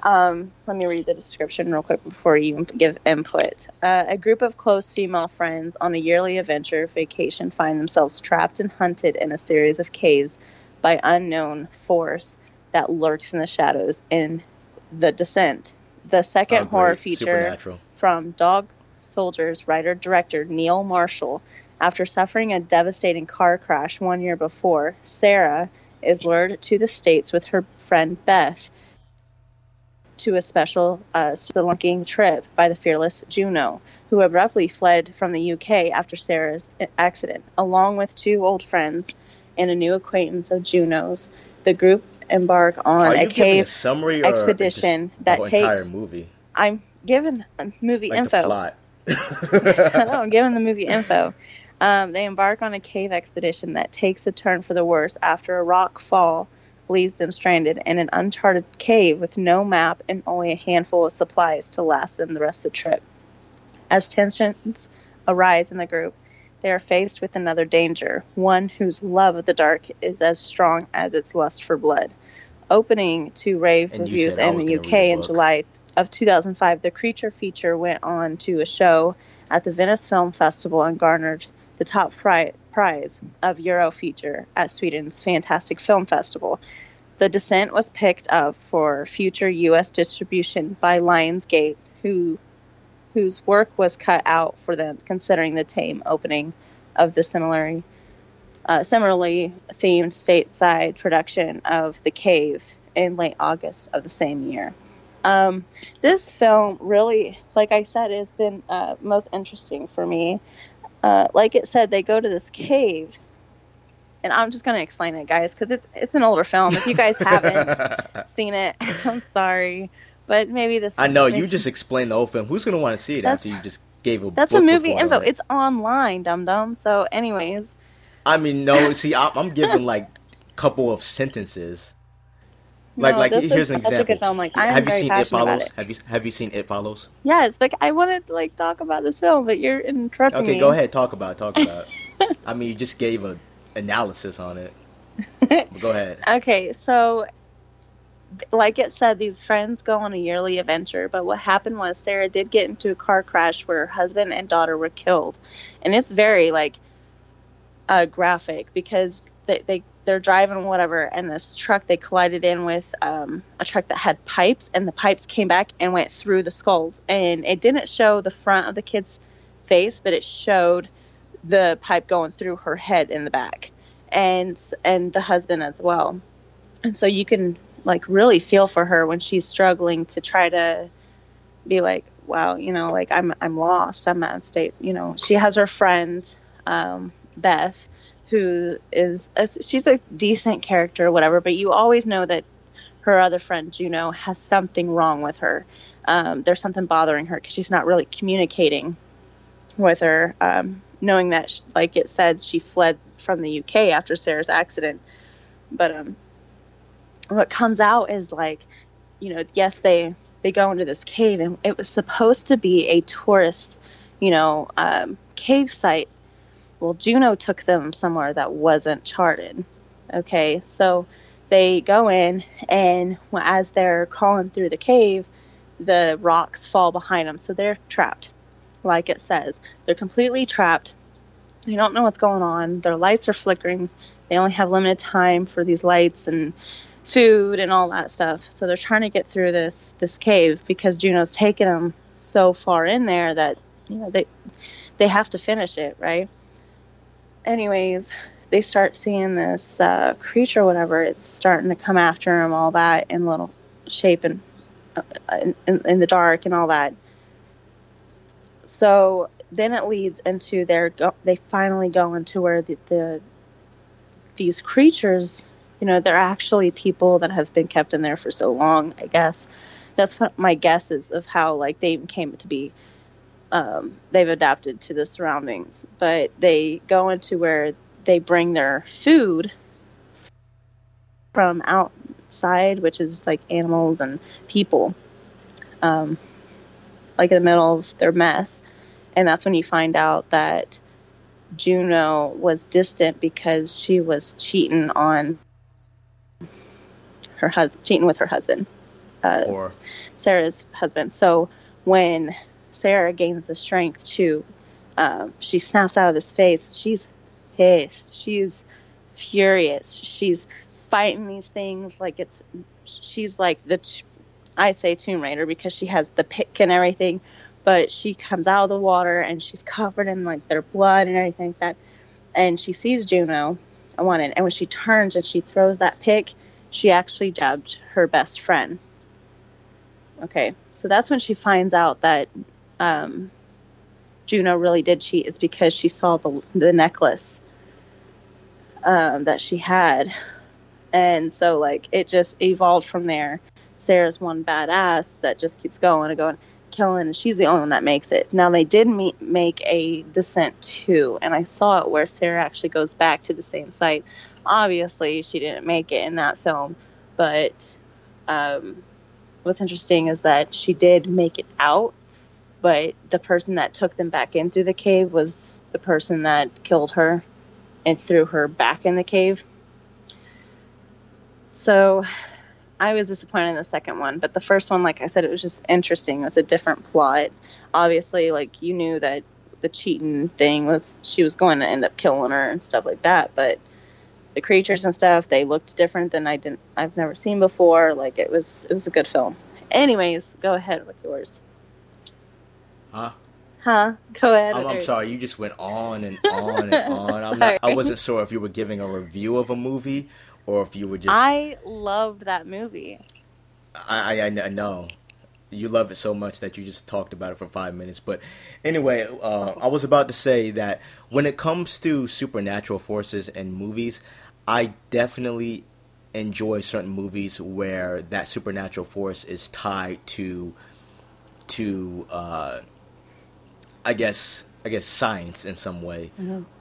Um, let me read the description real quick before you give input. Uh, a group of close female friends on a yearly adventure vacation find themselves trapped and hunted in a series of caves by unknown force that lurks in the shadows in The Descent, the second Oh, horror feature from Dog Soldiers writer director Neil Marshall. After suffering a devastating car crash one year before, Sarah is lured to the States with her friend Beth to a special uh, spelunking trip by the fearless Juno, who abruptly fled from the UK after Sarah's accident. Along with two old friends and a new acquaintance of Juno's, the group embark on a a cave summary or expedition that takes- movie, I'm given movie like info. the plot. no, I'm giving the movie info. Um, they embark on a cave expedition that takes a turn for the worse after a rock fall leaves them stranded in an uncharted cave with no map and only a handful of supplies to last them the rest of the trip. As tensions arise in the group, they are faced with another danger, one whose love of the dark is as strong as its lust for blood. Opening to rave And reviews in the UK in. July of 2005, the creature feature went on to a show at the Venice Film Festival and garnered the top pri- prize of Euro feature at Sweden's Fantastic Film Festival. The Descent was picked up for future U.S. distribution by Lionsgate, who whose work was cut out for them, considering the tame opening of the similarly uh, similarly themed stateside production of The Cave in late August of the same year. Um, this film really, like I said, has been uh, most interesting for me. Uh, like it said, they go to this cave, and I'm just going to explain it, guys, because it's it's an older film. If you guys haven't seen it, I'm sorry, but maybe this. I know you just explained the whole film. Who's gonna want to see it after you just gave a That's a movie info. on it? It's online, dum dum. So, anyways, I mean, no. See, I, I'm giving like a couple of sentences. Like, No, like here's an such a good example. film. Like, I am have you seen It Follows? it. Have you have you seen It Follows? yeah, it's like I wanted to like talk about this film, but you're interrupting Okay, me. go ahead. Talk about. it, Talk about. it. I mean, you just gave a analysis on it. Go ahead. Okay, so like it said, these friends go on a yearly adventure, but what happened was Sarah did get into a car crash where her husband and daughter were killed, and it's very like uh, graphic because they, they they're driving whatever, and this truck they collided in with um, a truck that had pipes, and the pipes came back and went through the skulls, and it didn't show the front of the kid's face, but it showed the pipe going through her head in the back and and the husband as well. And so you can like really feel for her when she's struggling to try to be like wow you know like i'm i'm lost. I'm out of state you know. She has her friend um, beth who is a, she's a decent character or whatever but you always know that her other friend juno has something wrong with her. Um, there's something bothering her because she's not really communicating with her um, knowing that sh like it said she fled from the uk after sarah's accident. But um what comes out is like you know yes they they go into this cave and it was supposed to be a tourist you know um, cave site. Well juno took them somewhere that wasn't charted. Okay so they go in and as they're crawling through the cave the rocks fall behind them so they're trapped like it says they're completely trapped they don't know what's going on their lights are flickering they only have limited time for these lights and food and all that stuff. So they're trying to get through this this cave because Juno's taken them so far in there that you know they they have to finish it, right? Anyways, they start seeing this uh, creature, whatever. It's starting to come after them, all that in little shape and uh, in, in, in the dark and all that. So then it leads into their they finally go into where the, the these creatures you know they're actually people that have been kept in there for so long i guess. That's what my guess is of how like they came to be um, they've adapted to the surroundings. But they go into where they bring their food from outside which is like animals and people. Um, like in the middle of their mess, and that's when you find out that Juno was distant because she was cheating on her husband, cheating with her husband, uh, Or Sarah's husband. So when Sarah gains the strength to, um, she snaps out of his face. She's pissed. She's furious. She's fighting these things like it's. She's like the, t- I say Tomb Raider because she has the pick and everything, but she comes out of the water and she's covered in like their blood and everything like that, and she sees Juno. I want it. And when she turns and she throws that pick, she actually jabbed her best friend. Okay, so that's when she finds out that um, Juno really did cheat. Is because she saw the the necklace um, that she had, and so like it just evolved from there. Sarah's one badass that just keeps going and going, killing, and she's the only one that makes it. Now they did meet, make a Descent too, and I saw it where Sarah actually goes back to the same site. Obviously, she didn't make it in that film, but um, what's interesting is that she did make it out, but the person that took them back in through the cave was the person that killed her and threw her back in the cave. So I was disappointed in the second one, but the first one, like I said, it was just interesting. It's a different plot. Obviously, like you knew that the cheating thing was she was going to end up killing her and stuff like that, but the creatures and stuff they looked different than I didn't I've never seen before. Like it was it was a good film. Anyways, go ahead with yours. Huh? Huh? Go ahead. I'm, I'm sorry, you just went on and on and on. I'm not, I wasn't sure if you were giving a review of a movie or if you were just. I loved that movie. I, I, I know. You love it so much that you just talked about it for five minutes. But anyway, uh, I was about to say that when it comes to supernatural forces and movies, I definitely enjoy certain movies where that supernatural force is tied to to uh, I guess I guess science in some way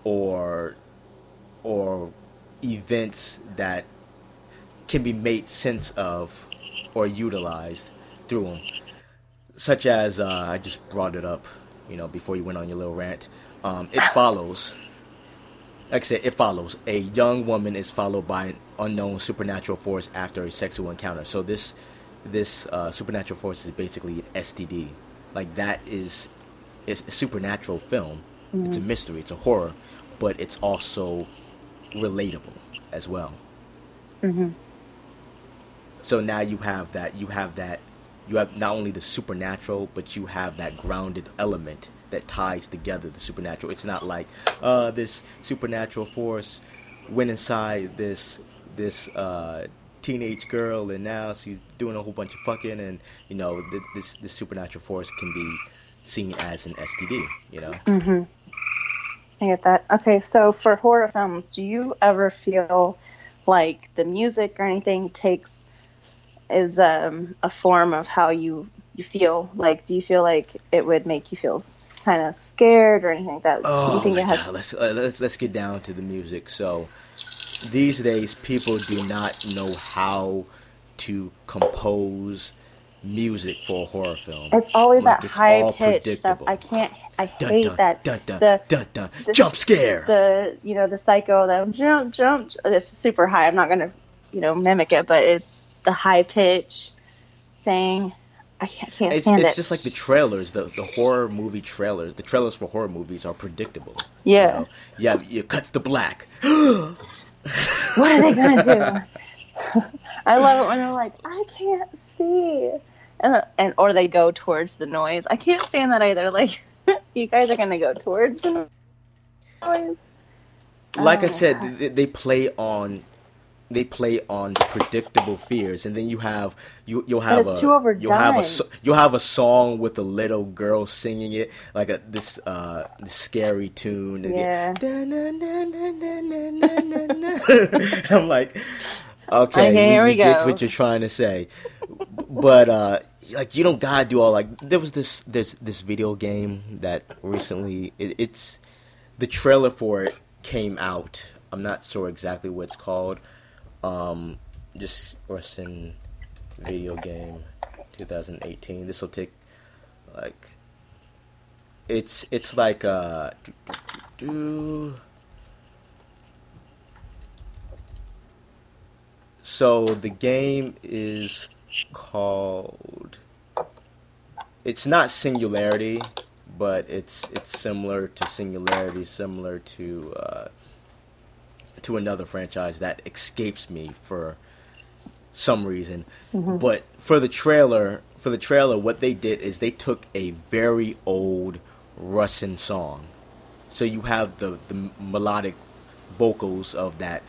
or or events that can be made sense of or utilized through them. Such as uh, I just brought it up, you know, before you went on your little rant. Um, it follows. Like I said, it follows. A young woman is followed by an unknown supernatural force after a sexual encounter. So this this uh, supernatural force is basically an STD. Like that is it's a supernatural film. It's a mystery. It's a horror, but it's also relatable as well. hmm So now you have that. You have that. You have not only the supernatural, but you have that grounded element that ties together the supernatural. It's not like uh, this supernatural force went inside this this uh, teenage girl, and now she's doing a whole bunch of fucking, and you know th- this this supernatural force can be seen as an STD. You know. hmm I get that. Okay, so for horror films, do you ever feel like the music or anything takes is um, a form of how you you feel? Like, do you feel like it would make you feel kind of scared or anything like that? Oh you think my it has? god! Let's uh, let's let's get down to the music. So these days, people do not know how to compose music for a horror film. It's always Like, that high all pitched stuff. I can't. I Dun, hate dun, that. dun, dun, the dun, dun. the- jump scare. the you know the psycho that jump jump. It's super high. I'm not gonna you know mimic it, but it's the high pitch thing. I can't, I can't it's stand it's it. just like the trailers, the the horror movie trailers. The trailers for horror movies are predictable. Yeah. You know? Yeah, it cuts to black. what are they gonna do? I love it when they're like, I can't see, and and or they go towards the noise. I can't stand that either. Like, you guys are gonna go towards the noise. like I Oh, said, God. they, they play on they play on predictable fears, and then you have you you'll have a you'll have a you'll have a song with a little girl singing it like a this uh this scary tune. and Yeah. get- I'm like, okay, here we get go. what you're trying to say, but uh. Like you don't gotta do all like there was this this this video game that recently it, it's the trailer for it came out. I'm not sure exactly what it's called. Um, just Western video game 2018. This will take like it's it's like uh do, so the game is called it's not singularity but it's it's similar to singularity similar to uh, to another franchise that escapes me for some reason mm-hmm. but for the trailer for the trailer what they did is they took a very old Russian song. So you have the, the melodic vocals of that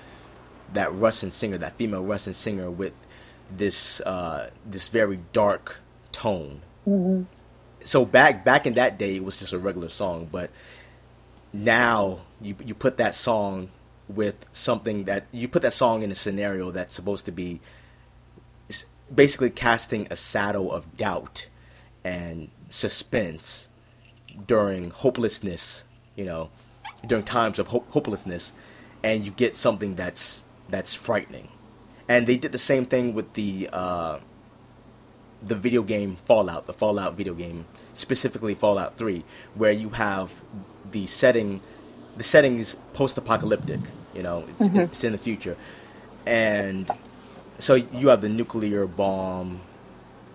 that Russian singer, that female Russian singer with this uh, this very dark tone. Mm-hmm. So back back in that day, it was just a regular song, but now you you put that song with something that you put that song in a scenario that's supposed to be basically casting a shadow of doubt and suspense during hopelessness, you know, during times of ho- hopelessness, and you get something that's that's frightening. And they did the same thing with the uh, the video game Fallout, the Fallout video game, specifically Fallout Three, where you have the setting, the setting is post-apocalyptic. You know, it's, mm-hmm. it's in the future, and so you have the nuclear bomb,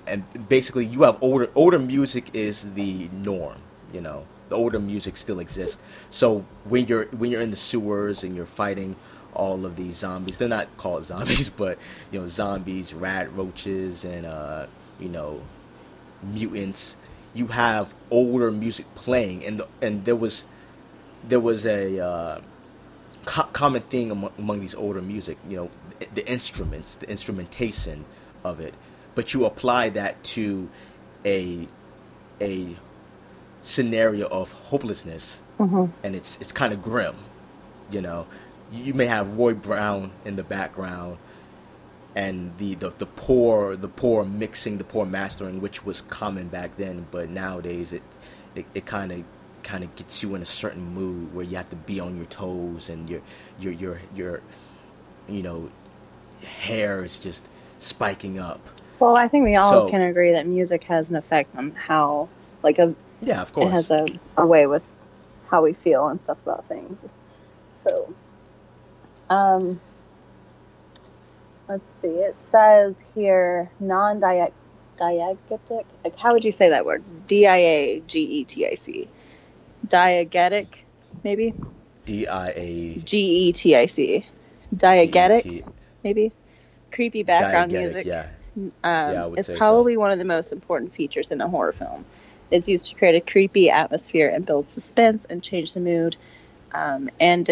and basically you have older older music is the norm you know the older music still exists. So when you're when you're in the sewers and you're fighting all of these zombies, they're not called zombies, but you know zombies, radroaches, and uh, you know mutants. You have older music playing, and the, and there was there was a uh, co- common thing among, among these older music. You know the instruments, the instrumentation of it, but you apply that to a a scenario of hopelessness, mm-hmm. and it's it's kind of grim. You know, you may have Roy Brown in the background, and the, the the poor the poor mixing, the poor mastering, which was common back then, but nowadays it it, it kind of kind of gets you in a certain mood where you have to be on your toes and your your your your you know hair is just spiking up. Well, I think we all so, can agree that music has an effect on how like a yeah, of course. It has a, a way with how we feel and stuff about things. So, um, let's see. It says here non diegetic. Like, how would you say that word? D i a g e t i c. Diegetic, maybe. D i a g e t i c. Diegetic, maybe. Creepy background Diegetic, music. Yeah. Um, yeah, is probably so. one of the most important features in a horror film. It's used to create a creepy atmosphere and build suspense and change the mood um, and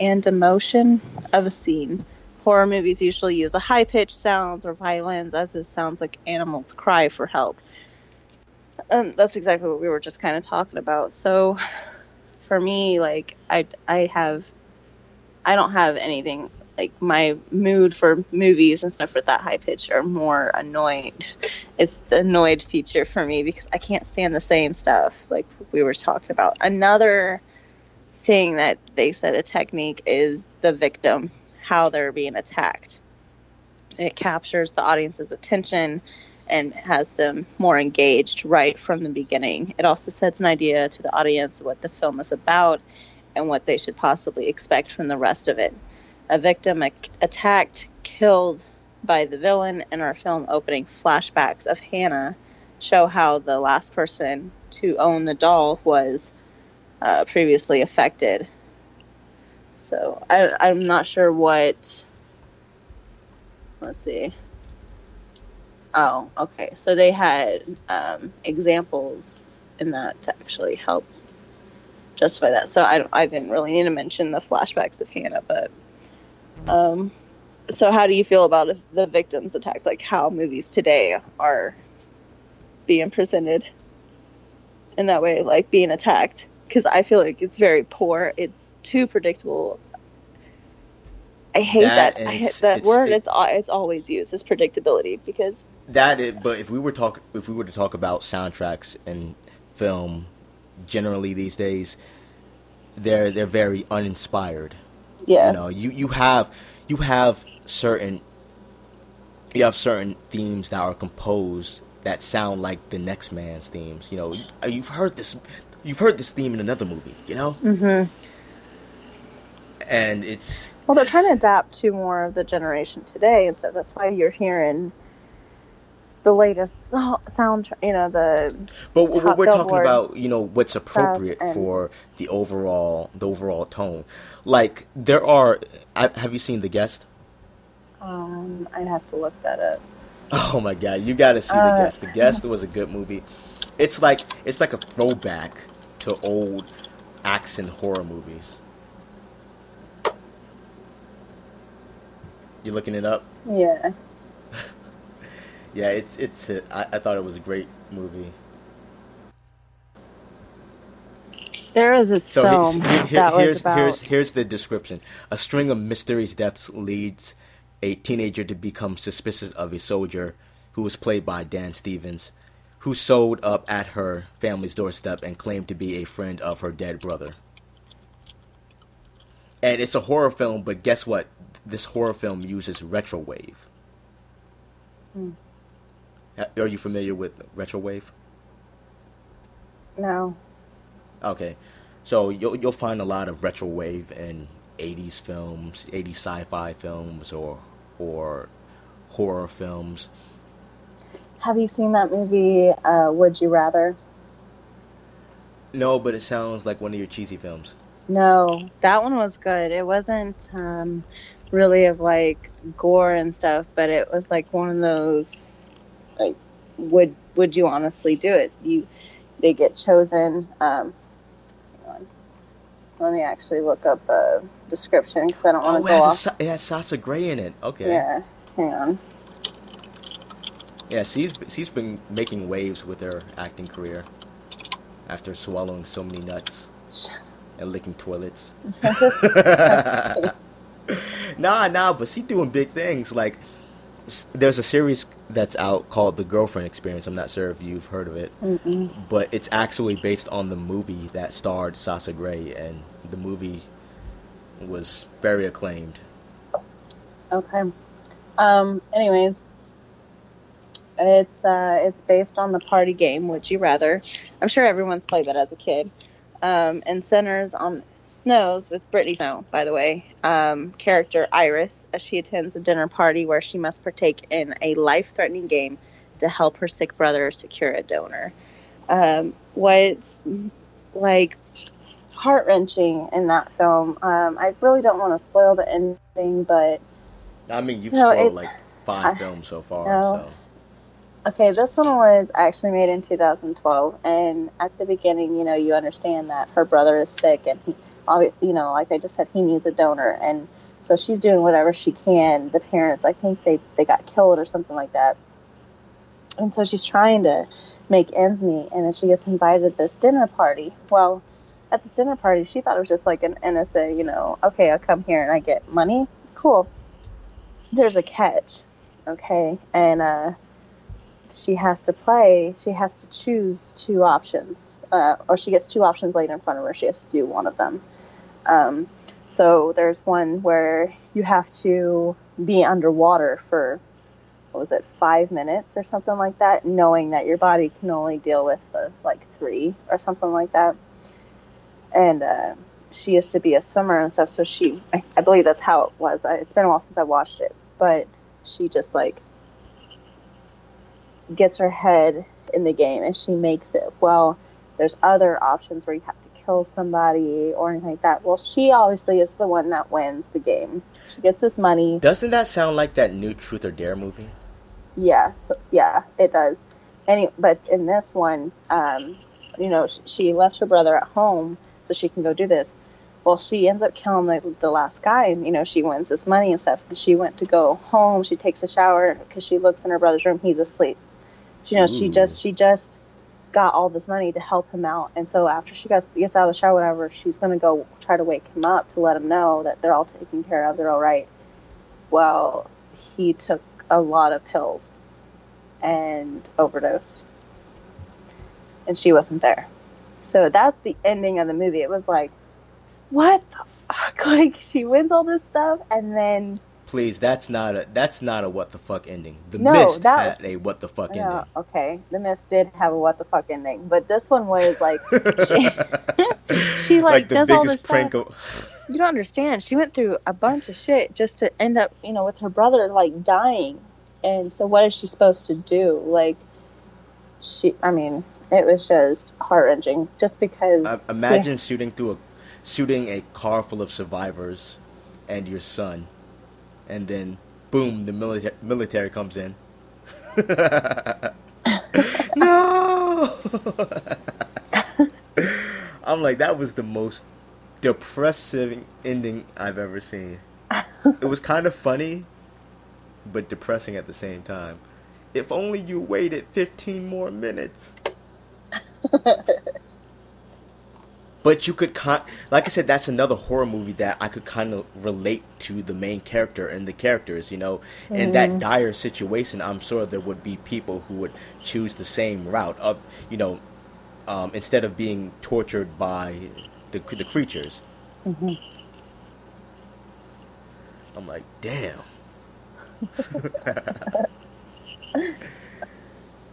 and emotion of a scene. Horror movies usually use a high pitched sounds or violins, as it sounds like animals cry for help. Um, that's exactly what we were just kind of talking about. So, for me, like I I have I don't have anything like my mood for movies and stuff with that high pitch are more annoyed. It's the annoyed feature for me because I can't stand the same stuff like we were talking about. Another thing that they said a technique is the victim, how they're being attacked. It captures the audience's attention and has them more engaged right from the beginning. It also sets an idea to the audience what the film is about and what they should possibly expect from the rest of it a victim attacked, killed by the villain in our film opening flashbacks of Hannah show how the last person to own the doll was uh, previously affected. So I, I'm not sure what. Let's see. Oh, okay. So they had um, examples in that to actually help justify that. So I, I didn't really need to mention the flashbacks of Hannah, but um, so how do you feel about the victims attacked? Like how movies today are being presented in that way, like being attacked? Because I feel like it's very poor. It's too predictable. I hate that. that. I hate that it's, word. It, it's it's always used as predictability because that. Is, but if we were talk, if we were to talk about soundtracks and film, generally these days, they're they're very uninspired. Yeah. You know, you, you have you have certain you have certain themes that are composed that sound like the next man's themes. You know, you've heard this, you've heard this theme in another movie. You know, Mm-hmm. and it's Well, they're trying to adapt to more of the generation today, and so that's why you're hearing the latest so- sound. You know, the But w- Top we're talking about, you know, what's appropriate for the overall the overall tone. Like there are, I, have you seen The Guest? um, I'd have to look that up. Oh my god, you got to see The Uh, Guest. The Guest was a good movie. It's like it's like a throwback to old action horror movies. You looking it up? Yeah. Yeah, it's it's. A, I, I thought it was a great movie. There is this So film he- he- he- that was here's about. here's here's the description. A string of mysterious deaths leads a teenager to become suspicious of a soldier who was played by Dan Stevens, who showed up at her family's doorstep and claimed to be a friend of her dead brother. And it's a horror film, but guess what? This horror film uses retrowave. Hmm. Are you familiar with retrowave? no. Okay, so you'll you'll find a lot of retro wave in '80s films, '80s sci-fi films, or or horror films. Have you seen that movie? Uh, Would you rather? No, but it sounds like one of your cheesy films. No, that one was good. It wasn't um, really of like gore and stuff, but it was like one of those like would would you honestly do it? You they get chosen. Um, hang on. let me actually look up a description because I don't want Oh, to it go a, off. Sa- it has Sasha Grey in it. Okay. Yeah, hang on. Yeah, she's she's been making waves with her acting career after swallowing so many nuts and licking toilets. nah, nah, but she doing big things. Like, there's a series that's out called The Girlfriend Experience. I'm not sure if you've heard of it, Mm-mm. but it's actually based on the movie that starred Sasha Grey, and the movie was very acclaimed. Okay. Um. Anyways, it's uh it's based on the party game Would You Rather. I'm sure everyone's played that as a kid. Um, and centers on Snows with Brittany Snow, by the way, um, character Iris, as she attends a dinner party where she must partake in a life-threatening game to help her sick brother secure a donor. Um, what's like heart wrenching in that film? Um, I really don't want to spoil the ending, but I mean, you've No, spoiled like five I- films so far, no. so. Okay, this one was actually made in 2012, and at the beginning, you know, you understand that her brother is sick, and he, you know, like I just said, he needs a donor, and so she's doing whatever she can. The parents, I think they they got killed or something like that, and so she's trying to make ends meet, and then she gets invited to this dinner party. Well, at this dinner party, she thought it was just like an NSA, you know, okay, I'll come here and I get money, cool. There's a catch, okay, and uh she has to play, she has to choose two options, uh, or she gets two options laid in front of her. She has to do one of them. Um, so there's one where you have to be underwater for, what was it, five minutes or something like that, knowing that your body can only deal with uh, like three or something like that. And uh, she used to be a swimmer and stuff, so she, I, I believe that's how it was. I, it's been a while since I watched it, but she just like gets her head in the game and she makes it. Well, there's other options where you have to kill somebody or anything like that. Well, she obviously is the one that wins the game. She gets this money. Doesn't that sound like that new Truth or Dare movie? Yeah, so yeah, it does. Any, but in this one, um, you know, she, she left her brother at home so she can go do this. Well, she ends up killing the, the last guy, and you know, she wins this money and stuff. And she went to go home. She takes a shower because she looks in her brother's room. He's asleep. You know, she just mm. she just got all this money to help him out. And so after she got gets out of the shower, whatever, she's gonna go try to wake him up to let him know that they're all taken care of. They're all right. Well, he took a lot of pills and overdosed. And she wasn't there. So that's the ending of the movie. It was like, what the fuck? Like, she wins all this stuff, and then please, that's not a that's not a what the fuck ending. The No, Mist that- had a what the fuck Yeah, ending. okay. The Mist did have a what the fuck ending, but this one was like she, she like, the does all this prank. stuff. of- You don't understand. She went through a bunch of shit just to end up, you know, with her brother like dying. And so what is she supposed to do? Like she I mean, it was just heart wrenching just because Uh, imagine shooting through a shooting a car full of survivors and your son, and then boom, the military military comes in. no. I'm like that was the most depressing ending I've ever seen. It was kind of funny, but depressing at the same time. If only you waited 15 more minutes. But you could con- like I said, that's another horror movie that I could kind of relate to the main character and the characters. You know, in that dire situation, I'm sure there would be people who would choose the same route of, you know, um, instead of being tortured by the the creatures. I'm like, damn.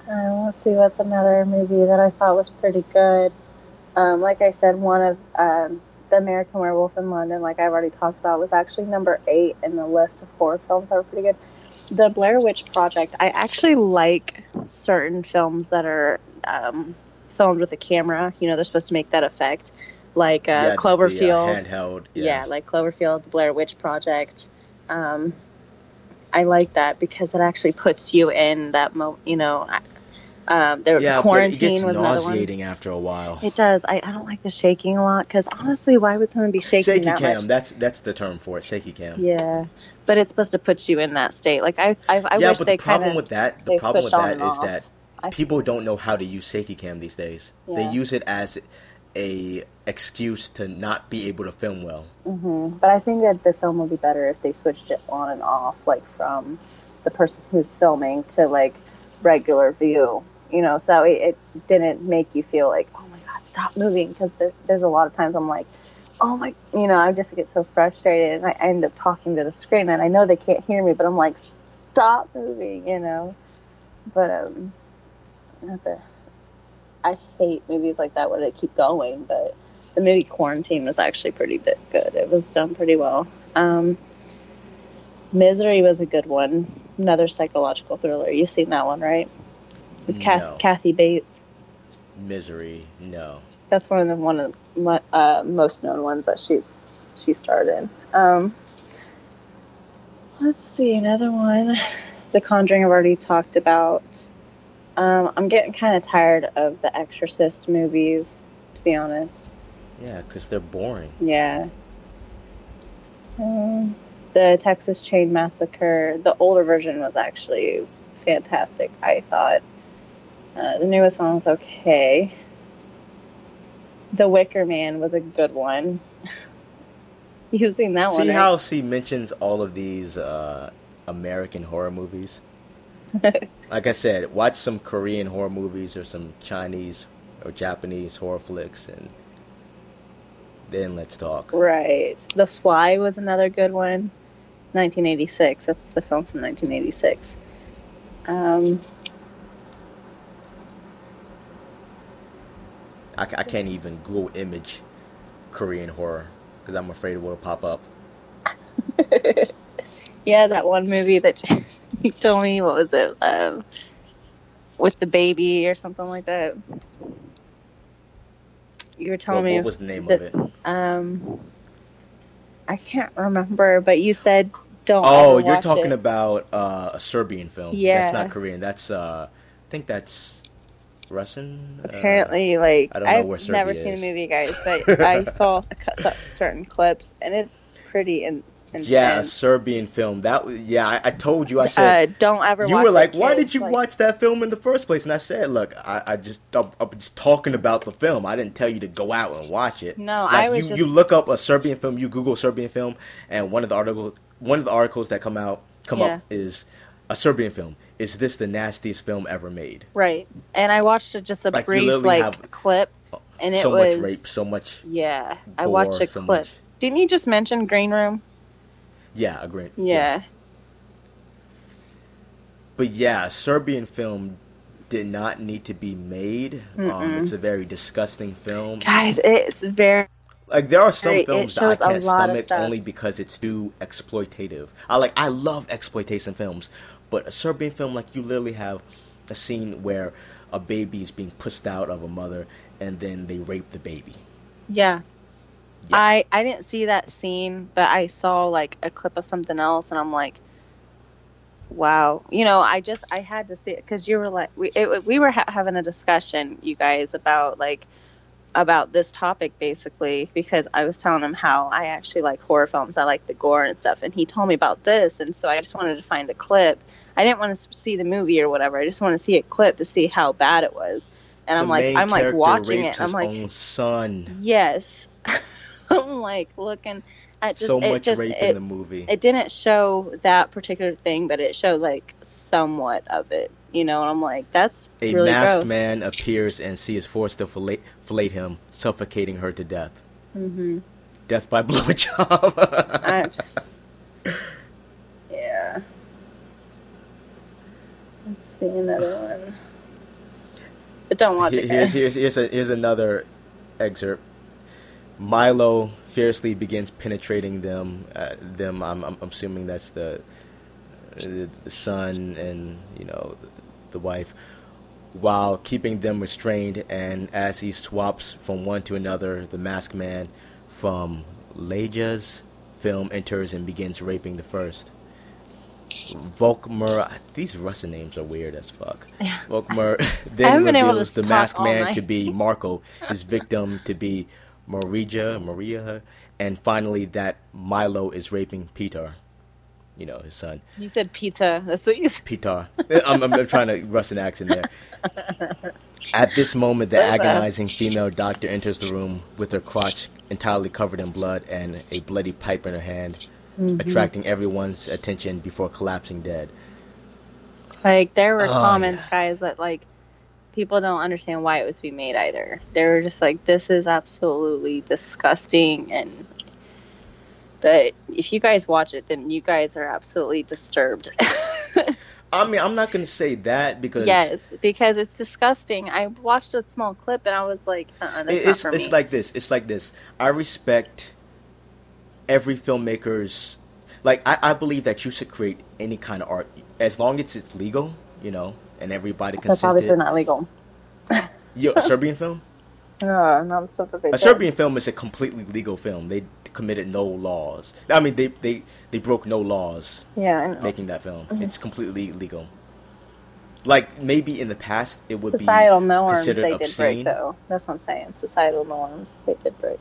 Uh, let's see what's another movie that I thought was pretty good. Um, like I said, one of um, the American Werewolf in London, like I've already talked about, was actually number eight in the list of horror films that were pretty good. The Blair Witch Project. I actually like certain films that are um, filmed with a camera. You know, they're supposed to make that effect, like uh, Yeah, the, uh, Cloverfield. handheld. yeah. like Cloverfield, the Blair Witch Project. Um, I like that because it actually puts you in that mo. You know, I- um, there yeah, quarantine but it gets was nauseating after a while. It does. I, I don't like the shaking a lot because honestly, why would someone be shaking Shaky that cam. much? That's that's the term for it. Shaky cam. Yeah, but it's supposed to put you in that state. Like I, I, I yeah, wish but they the problem with that, the problem with that is off. that I- people don't know how to use shaky cam these days. They use it as a excuse to not be able to film well. Mm-hmm. But I think that the film would be better if they switched it on and off, like from the person who's filming to like regular view. You know, so that way it didn't make you feel like, oh my god, stop moving. Because there, there's a lot of times I'm like, oh my, you know, I just get so frustrated and I end up talking to the screen and I know they can't hear me, but I'm like, stop moving, you know. But um, the, I hate movies like that where they keep going, but the movie Quarantine was actually pretty good. It was done pretty well. Um, Misery was a good one. Another psychological thriller. You've seen that one, right? With No. Kathy Bates. Misery, no. That's one of the one of the uh, most known ones that she's she starred in. Um, let's see another one. The Conjuring I've already talked about. Um, I'm getting kind of tired of the Exorcist movies, to be honest. Yeah, because they're boring. Yeah. Um, the Texas Chain Massacre, the older version was actually fantastic, I thought. Uh, the newest one was okay. The Wicker Man was a good one. You've seen that one, See right? how she mentions all of these uh, American horror movies? like I said, watch some Korean horror movies or some Chinese or Japanese horror flicks, and then let's talk. Right. The Fly was another good one. 1986. That's the film from 1986. Um, I, I can't even Google image Korean horror because I'm afraid it will pop up. yeah, that one movie that you told me, what was it? Um, with the baby or something like that. You were telling What, me. what was the name the- of it? Um, I can't remember, but you said don't. Oh, you're talking it. about uh, a Serbian film. Yeah. That's not Korean. That's uh, I think that's Russian. Uh, Apparently, like I don't know I've where never Serbia seen is. the movie, guys, but I saw a certain clips, and it's pretty in- intense. yeah, a Serbian film. That was yeah. I, I told you. I said Uh, don't ever. you were like, why did you Like, watch that film in the first place? And I said, look, I, I just I'm, I'm just talking about the film. I didn't tell you to go out and watch it. No, Like, I was you just- you look up a Serbian film. You Google Serbian film, and one of the article one of the articles that come out come up is a Serbian film. Is this the nastiest film ever made? Right, and I watched it just a Like, brief like have clip, and it so was much rape, so much. yeah. I watched a so clip. much- Didn't you just mention Green Room? Yeah, agree. Yeah. But yeah, Serbian film did not need to be made. Um, it's a very disgusting film. Guys, it's very Like there are some films that I a can't stomach only because it's too exploitative. I like I love exploitation films, but a Serbian film like you literally have a scene where a baby is being pushed out of a mother and then they rape the baby. Yeah. Yeah. I I didn't see that scene, but I saw like a clip of something else, and I'm like, wow. You know, I just I had to see it because you were like we it, we were ha- having a discussion, you guys, about like about this topic basically because I was telling him how I actually like horror films. I like the gore and stuff, and he told me about this, and so I just wanted to find a clip. I didn't want to see the movie or whatever. I just want to see a clip to see how bad it was. And I'm like, I'm like watching it. I'm like, son. Yes. I'm like looking just so much just rape it, in the movie. it didn't show that particular thing, but it showed like somewhat of it. You know, and I'm like, that's a really masked gross. man appears and she is forced to fillet, fillet him, suffocating her to death. hmm Death by blowjob. I just Yeah. Let's see another one. But don't watch it. here's here's here's, a, here's another excerpt. Milo fiercely begins penetrating them. Uh, them, I'm, I'm assuming that's the, the the son and you know the wife, while keeping them restrained. And as he swaps from one to another, the masked man from Lejla's film enters and begins raping the first. Vukmir, these Russian names are weird as fuck. Vukmir then haven't been able to reveals the masked man night. to be Marco, his victim to be Marija, Maria, and finally that Milo is raping Peter, you know, his son. You said Peter. That's what you said. Peter. I'm, I'm, I'm trying to Russian accent there. At this moment, the agonizing female doctor enters the room with her crotch entirely covered in blood and a bloody pipe in her hand, Mm-hmm. attracting everyone's attention before collapsing dead. Like there were Oh, comments, yeah. guys, that like people don't understand why it was being made either. They were just like, "This is absolutely disgusting," and but if you guys watch it, then you guys are absolutely disturbed. I mean, I'm not going to say that because yes, because it's disgusting. I watched a small clip and I was like, uh-uh, that's It- not it's it's like this. It's like this. I respect every filmmaker's like I, I believe that you should create any kind of art as long as it's legal, you know, and everybody consented. that's obviously not legal. Yo, a Serbian film? No, not stuff that they A did. Serbian film is a completely legal film. They committed no laws. I mean, they they they broke no laws Yeah, making that film. Mm-hmm. It's completely legal. Like maybe in the past it would Societal be norms they considered did break, obscene. though. That's what I'm saying. Societal norms they did break.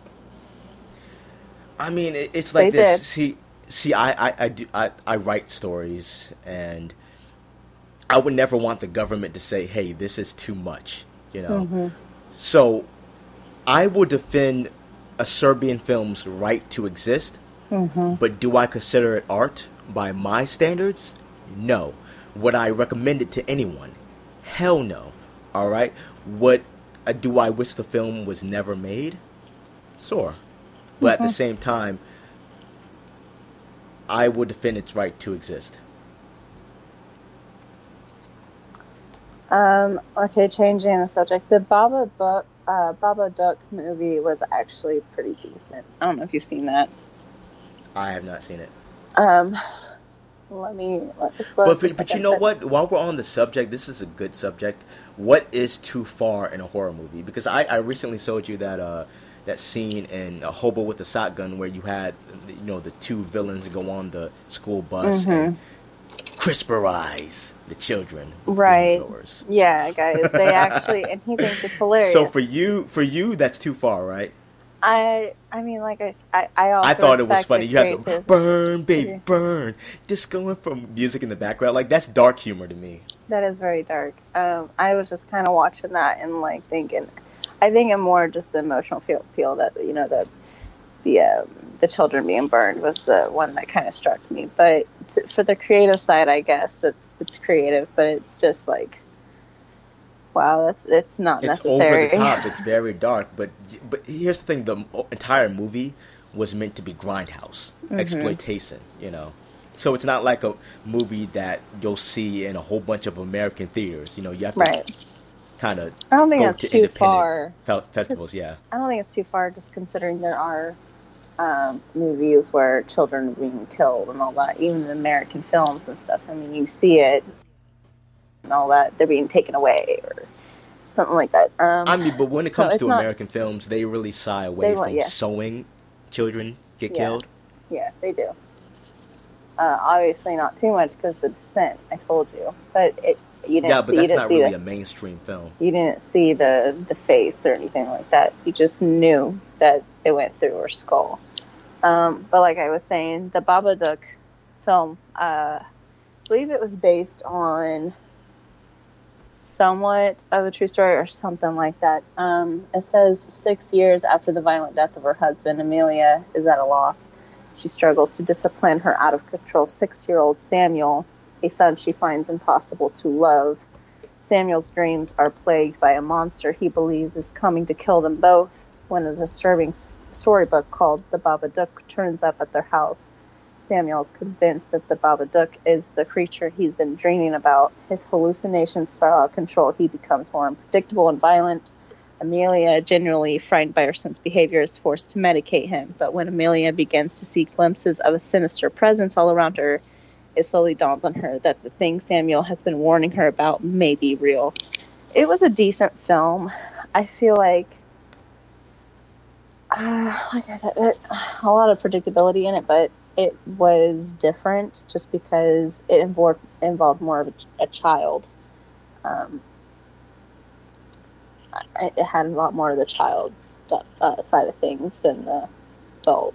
I mean, it, it's like They this. did. See, see, I, I, I do, I, I write stories, and I would never want the government to say, "Hey, this is too much," you know. Mhm. So, I will defend a Serbian film's right to exist, Mm-hmm. but do I consider it art by my standards? No. Would I recommend it to anyone? Hell no. All right. What uh, do I wish the film was never made? Sure. But at the same time, I would defend its right to exist. Um, okay, changing the subject. The Baba Buck, uh, Baba Duck movie was actually pretty decent. I don't know if you've seen that. I have not seen it. Um, let me let me But, but, but you know what? While we're on the subject, this is a good subject. What is too far in a horror movie? Because I, I recently showed you that uh, that scene in a hobo with a shotgun where you had you know the two villains go on the school bus and crisperize the children. Right. flamethrowers. Yeah, guys, they actually, and he thinks it's hilarious. So for you, for you, that's too far, right? I, I mean, like I, I, I also I thought it was funny. You have to burn, baby, burn. Just going from music in the background, like that's dark humor to me. That is very dark. Um, I was just kind of watching that and like thinking, I think it more just the emotional feel, feel that you know the the um, the children being burned was the one that kind of struck me. But t- for the creative side, I guess that it's creative, but it's just like, wow, that's it's not it's necessary. over the top. It's very dark. But but here's the thing: the entire movie was meant to be grindhouse mm-hmm. exploitation. You know, so it's not like a movie that you'll see in a whole bunch of American theaters. You know, you have to Right. kind of I don't think that's to too independent far. festivals. Yeah, I don't think it's too far, just considering there are um, movies where children are being killed and all that. Even in American films and stuff. I mean, you see it and all that. They're being taken away or something like that. Um, I mean, but when it comes it's to not- American films, they really shy away from yeah. showing children get Yeah. killed. Yeah, they do. Uh, obviously, not too much because the descent. I told you, but it you didn't Yeah, but see. That's not really the, a mainstream film. you didn't see the the face or anything like that. You just knew that it went through her skull. Um, but like I was saying, the Babadook film, uh, I believe it was based on somewhat of a true story or something like that. Um, it says six years after the violent death of her husband, Amelia is at a loss. She struggles to discipline her out of control six year old Samuel, a son she finds impossible to love. Samuel's dreams are plagued by a monster he believes is coming to kill them both when a disturbing storybook called The Babadook turns up at their house. Samuel is convinced that the Babadook is the creature he's been dreaming about. His hallucinations spiral out of control. He becomes more unpredictable and violent. Amelia, generally frightened by her son's behavior, is forced to medicate him. But when Amelia begins to see glimpses of a sinister presence all around her, it slowly dawns on her that the thing Samuel has been warning her about may be real. It was a decent film. I feel like, uh, like I said, it, a lot of predictability in it, but it was different just because it involved involved more of a, a child. Um, it had a lot more of the child stuff uh, side of things than the adult.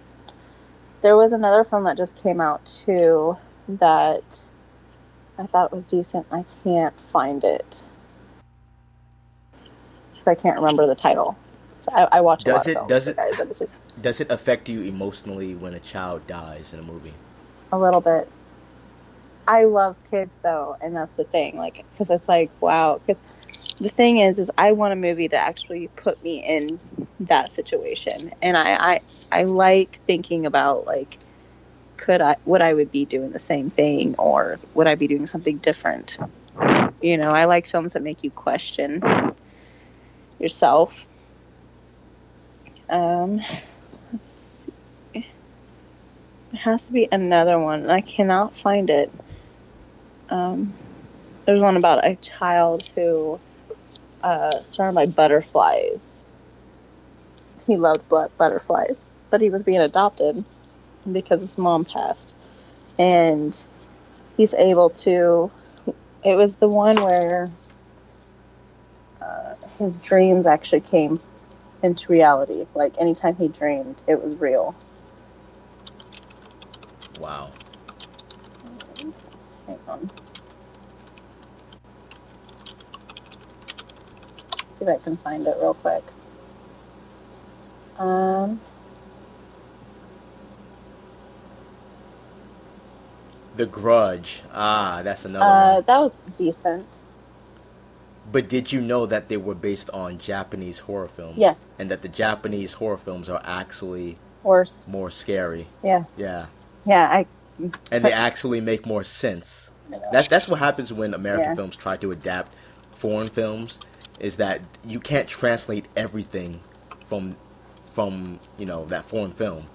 There was another film that just came out too that I thought was decent. I can't find it because I can't remember the title. I, I watched a Does lot it- does it- guys, just Does it affect you emotionally when a child dies in a movie? a little bit. I love kids though, and that's the thing. Like, because it's like, wow. Because the thing is, is I want a movie that actually put me in that situation, and I, I, I like thinking about like, could I, would I would be doing the same thing, or would I be doing something different? You know, I like films that make you question yourself. Um, let's see. There has to be another one, and I cannot find it. Um, there's one about a child who uh, surrounded by butterflies. He loved bu- butterflies, but he was being adopted because his mom passed, and he's able to. It was the one where uh, his dreams actually came into reality. Like anytime he dreamed, it was real. Wow. Hang on. See if I can find it real quick. Um, The Grudge. Ah, that's another uh, one. that was decent. But did you know that they were based on Japanese horror films? Yes. And that the Japanese horror films are actually Worse. more scary. Yeah. Yeah. Yeah. I. And they actually make more sense. That, that's what happens when American Yeah. films try to adapt foreign films is that you can't translate everything from from you know that foreign film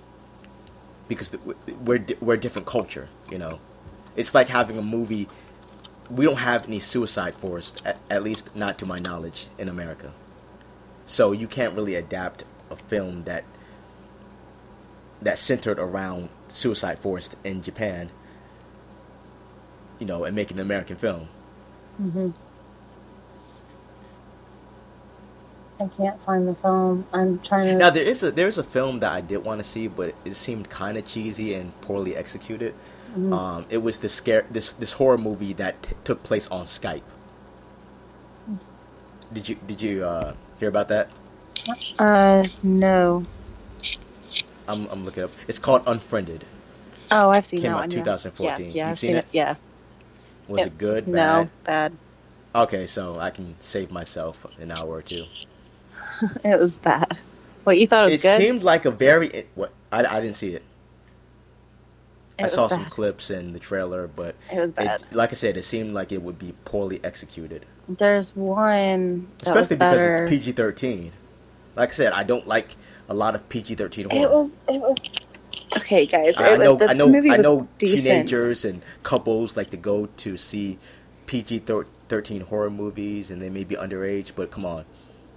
because we're we're different culture you know? It's like having a movie we don't have any suicide forest at, at least not to my knowledge in America. So you can't really adapt a film that that centered around suicide forest in Japan you know and make an American film. Hmm I can't find the film. I'm trying to. Now there is a there's a film that I did want to see, but it seemed kind of cheesy and poorly executed. Mhm. Um, it was this scare this this horror movie that t- took place on Skype. Did you did you uh, hear about that? Uh, no. I'm I'm looking up. It's called Unfriended. Oh, I've seen Came that out one. 2014. Yeah, yeah You've I've seen seen it? it. Yeah. Was Yep. it good? No, Bad? bad. Okay, so I can save myself an hour or two. It was bad. What you thought it was It good? seemed like a very what I, I didn't see it. It I saw some clips in the trailer, but It was bad. it, like I said, it seemed like it would be poorly executed, There's one especially because better. it's PG thirteen. Like I said, I don't like a lot of PG thirteen horror. It was. It was. Okay, guys. I it was, know, I know, I know. Teenagers and couples like to go to see PG thirteen horror movies, and they may be underage. But come on,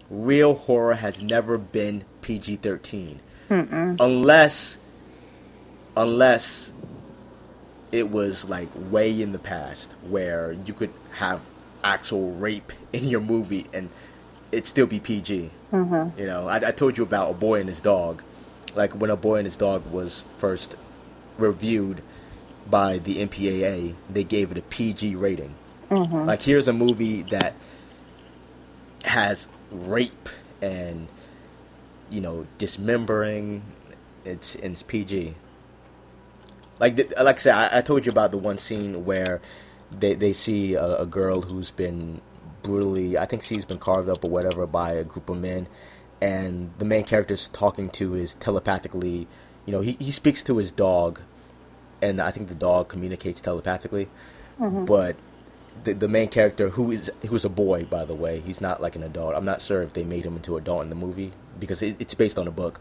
real horror has never been PG thirteen, unless, unless it was like way in the past where you could have actual rape in your movie and it'd still be PG. Mm-hmm. You know, I, I told you about a boy and his dog. Like when a boy and his dog was first reviewed by the MPAA, they gave it a PG rating. Mm-hmm. Like here's a movie that has rape and you know dismembering. It's and it's PG. Like the, like I said, I, I told you about the one scene where they they see a, a girl who's been brutally, I think she's been carved up or whatever by a group of men, and the main character's talking to his telepathically. You know, he he speaks to his dog, and I think the dog communicates telepathically, Mm-hmm. but the, the main character who is who's a boy by the way. He's not like an adult. I'm not sure if they made him into an adult in the movie because it, it's based on a book.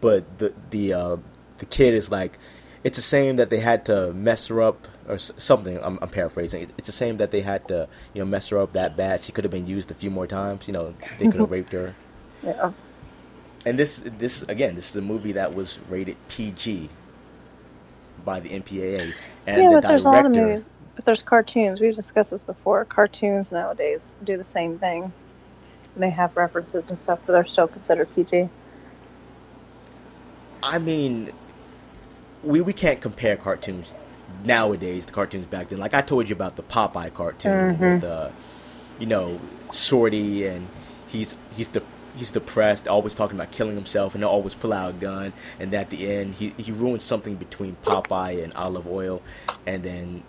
But the the uh, the kid is like it's a shame that they had to mess her up or something I'm, I'm paraphrasing. It's a shame that they had to you know mess her up that bad. She could have been used a few more times you know they could have raped her. Yeah. and this this again this is a movie that was rated pg by the mpaa and yeah, the but there's a lot of movies. But there's cartoons. We've discussed this before. Cartoons nowadays do the same thing. They have references and stuff, but they're still considered PG. I mean, we we can't compare cartoons nowadays to cartoons back then. Like I told you about the Popeye cartoon Mhm. with uh, you know, Shorty and he's he's the he's depressed, always talking about killing himself, and he'll always pull out a gun. And at the end, he he ruins something between Popeye and Olive Oyl, and then.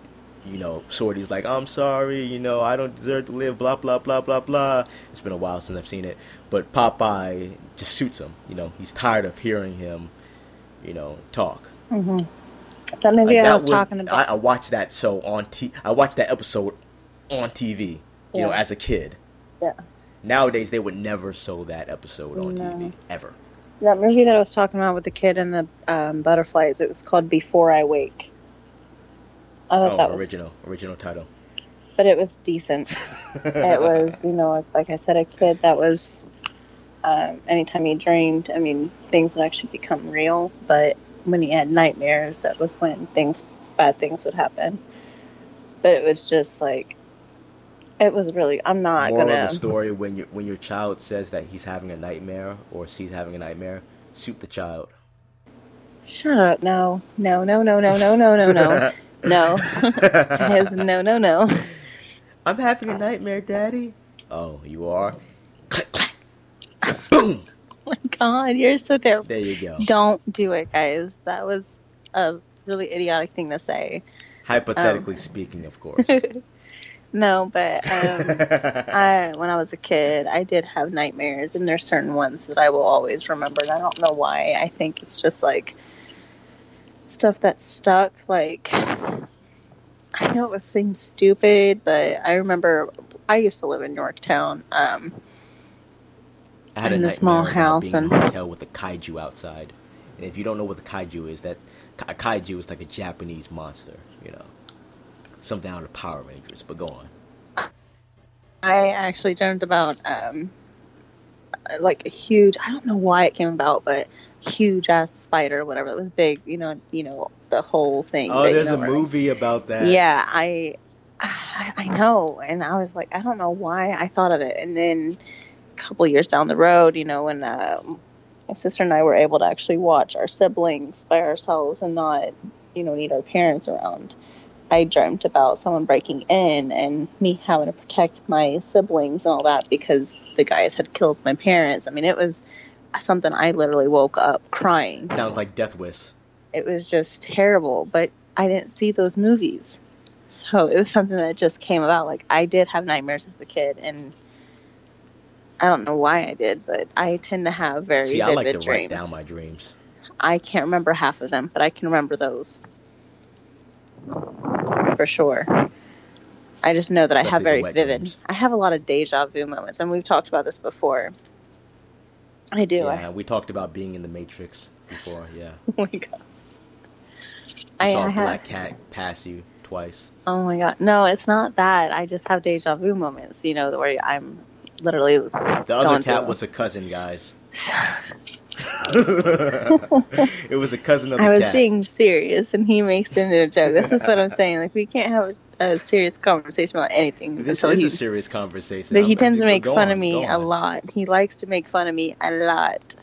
You know, Shorty's like, I'm sorry, you know, I don't deserve to live, blah, blah, blah, blah, blah. It's been a while since I've seen it. But Popeye just shoots him. You know, he's tired of hearing him you know, talk. Mm-hmm. That movie Like, I that was, talking about. I watched that show on t. I watched that episode on TV. You know, as a kid. Yeah. Nowadays, they would never show that episode on No. TV ever. That movie that I was talking about with the kid and the um, butterflies. It was called Before I Wake. I thought Oh, that was, original, original title. but it was decent. it was, you know, like I said, a kid that was. Um, anytime he dreamed, I mean, things would actually become real. But when he had nightmares, that was when things, bad things would happen. But it was just like, it was really. I'm not Moral gonna. of the story: When your when your child says that he's having a nightmare or she's having a nightmare, shoot the child. Shut up! No, no, no, no, no, no, no, no, no, no. Guys, no, no, no. I'm having a nightmare, Daddy. Oh, you are. Click, clack. Boom. Oh my God, you're so terrible. There you go. Don't do it, guys. That was a really idiotic thing to say. Hypothetically Um. speaking, of course. No, but um, I, when I was a kid, I did have nightmares, and there's certain ones that I will always remember, and I don't know why. I think it's just like stuff that stuck. Like I know it was seems stupid, but I remember I used to live in Yorktown. Um, I had in a the small house and- hotel with a kaiju outside. And if you don't know what the kaiju is, that a kaiju is like a Japanese monster, you know, something out of Power Rangers. But go on. I actually dreamt about um, like a huge. I don't know why it came about, but huge ass spider, whatever. It was big. You know, you know the whole thing. Oh, that, you there's know, a right? movie about that. Yeah, I, I I know, and I was like, I don't know why I thought of it, and then a couple years down the road, you know, when uh, my sister and I were able to actually watch our siblings by ourselves and not, you know, need our parents around. I dreamt about someone breaking in and me having to protect my siblings and all that because the guys had killed my parents. I mean, it was something I literally woke up crying. Sounds like Death Wish. It was just terrible, but I didn't see those movies. So it was something that just came about. Like, I did have nightmares as a kid, and I don't know why I did, but I tend to have very See, I vivid like to dreams. write down my dreams. I can't remember half of them, but I can remember those for sure. I just know that I have very vivid. dreams. I have a lot of deja vu moments, and we've talked about this before. I do. Yeah, we talked about being in the Matrix before. Yeah, oh my god. you I, saw I a have, black cat pass you twice. Oh my god. No, it's not that. I just have deja vu moments, you know, where I'm literally The other cat was a cousin, guys. it was a cousin of the I was cat. being serious and he makes it into a joke. This is what I'm saying. Like we can't have a, serious conversation about anything this is he a serious conversation. but he I'm- tends to make fun on, of me a lot. He likes to make fun of me a lot.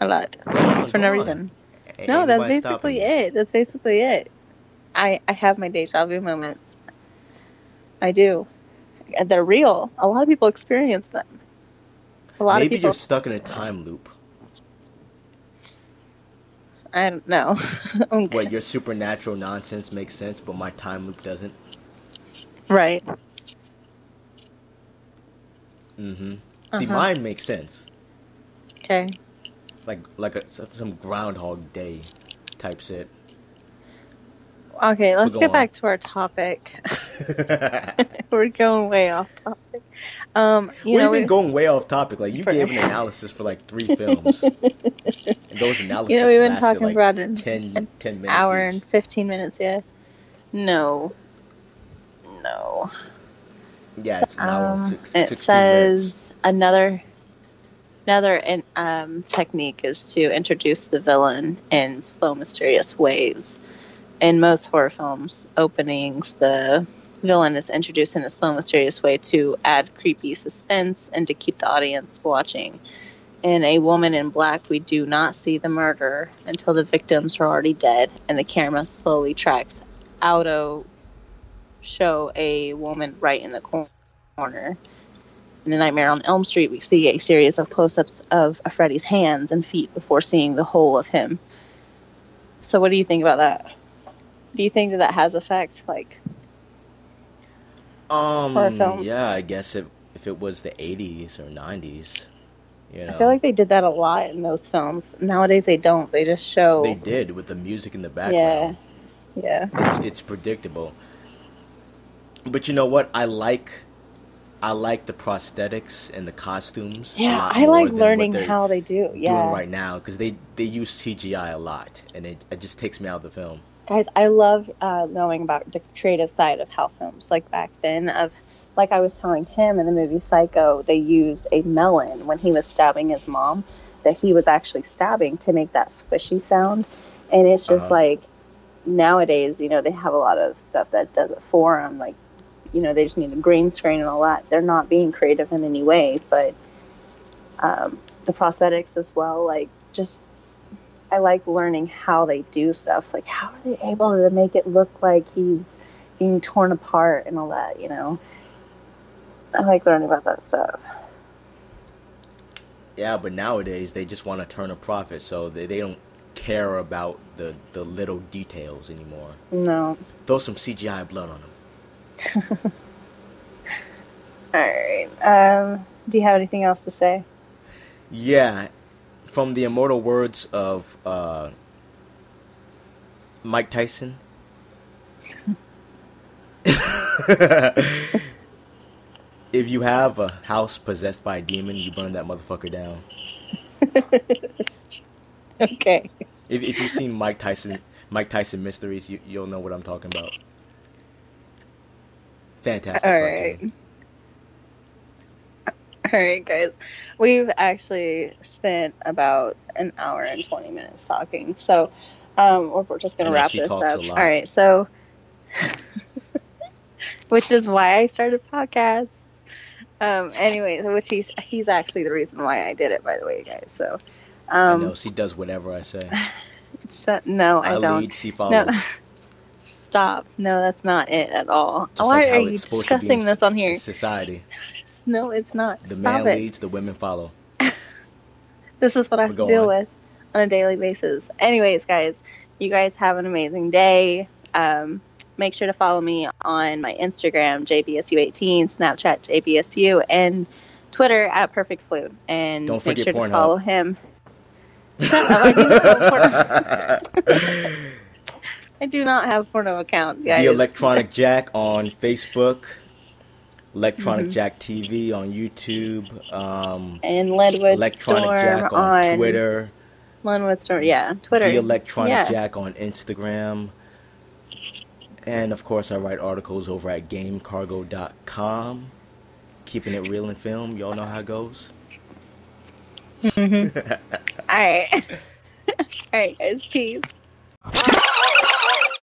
A lot. on, For no on. reason. Ain't No, that's basically it. That's basically it. I I have my deja vu moments. I do. And They're real. A lot of people experience them. A lot Maybe of people. Maybe you're stuck in a time loop. I don't know. What your supernatural nonsense makes sense, but my time loop doesn't. Right. Mm-hmm. See, Uh-huh. mine makes sense. Okay. Like like a, some Groundhog Day type shit. Okay, let's get on. back to our topic. We're going way off topic. Um, you We've know, been we, going way off topic. Like you For- gave an analysis for like three films, and those analyses you know, we've been talking like about an, 10, an 10 minutes. hour each. and fifteen minutes. Yeah. No. No. Yeah, it's an hour and Um, six, it says minutes. another another in, um, technique is to introduce the villain in slow, mysterious ways. In most horror films openings, the villain is introduced in a slow, mysterious way to add creepy suspense and to keep the audience watching. In A Woman in Black, we do not see the murder until the victims are already dead, and the camera slowly tracks out of show a woman right in the corner. In A Nightmare on Elm Street, we see a series of close-ups of Freddy's hands and feet before seeing the whole of him. So, what do you think about that? Do you think that that has effect? Like, Um, films. yeah, I guess if if it was the '80s or '90s, you know, I feel like they did that a lot in those films. Nowadays, they don't. They just show. they did with the music in the background. Yeah. Yeah it's it's predictable. But you know what? I like I like the prosthetics and the costumes. Yeah, I like learning how they do. Yeah. right now because they they use CGI a lot, and it, it just takes me out of the film. Guys i love uh, knowing about the creative side of how films like back then of like i was telling him in the movie psycho they used a melon when he was stabbing his mom that he was actually stabbing to make that squishy sound and it's just Uh-huh. like nowadays you know they have a lot of stuff that does it for them like you know they just need a green screen and all that they're not being creative in any way but um, the prosthetics as well like just I like learning how they do stuff. Like, how are they able to make it look like he's being torn apart and all that, you know? I like learning about that stuff. Yeah, but nowadays they just want to turn a profit, so they, they don't care about the the little details anymore. No. Throw some CGI blood on them. Alright. Um, do you have anything else to say? Yeah, from the immortal words of uh, Mike Tyson. if you have a house possessed by a demon, you burn that motherfucker down. okay. If, if you've seen Mike Tyson, Mike Tyson Mysteries, you, you'll know what I'm talking about. Fantastic Alright. cartoon. Alright, guys. We've actually spent about an hour and 20 minutes talking. So, um, we're, we're just going to wrap this up. a lot. Alright, so. which is why I started podcasts. Um, anyways, which he's he's actually the reason why I did it, by the way, guys. So, I um, know she does whatever I say. shut, no, I, I, don't. lead, she follows. No, stop. No, that's not it at all. Just why like are you it's supposed to be discussing this on here? Society. No, it's not. The Stop man it. leads, the women follow. This is what I have to deal on. with on a daily basis. Anyways, guys, you guys have an amazing day. Um, make sure to follow me on my Instagram, JBSU18, Snapchat, JBSU, and Twitter at Perfect Flute. And Don't make sure to follow him. I do not have a porno. I do not have porno account, guys. The Electronic Jack on Facebook, Electronic Mhm. Jack TV on YouTube, um, and Lenwood Electronic Storm Jack on, on Twitter, Lenwood Storm, yeah, Twitter. The Electronic yeah. Jack on Instagram, and of course I write articles over at GameCargo.com. Keeping it real in film, y'all know how it goes. Mhm. All right. All right, guys. Peace.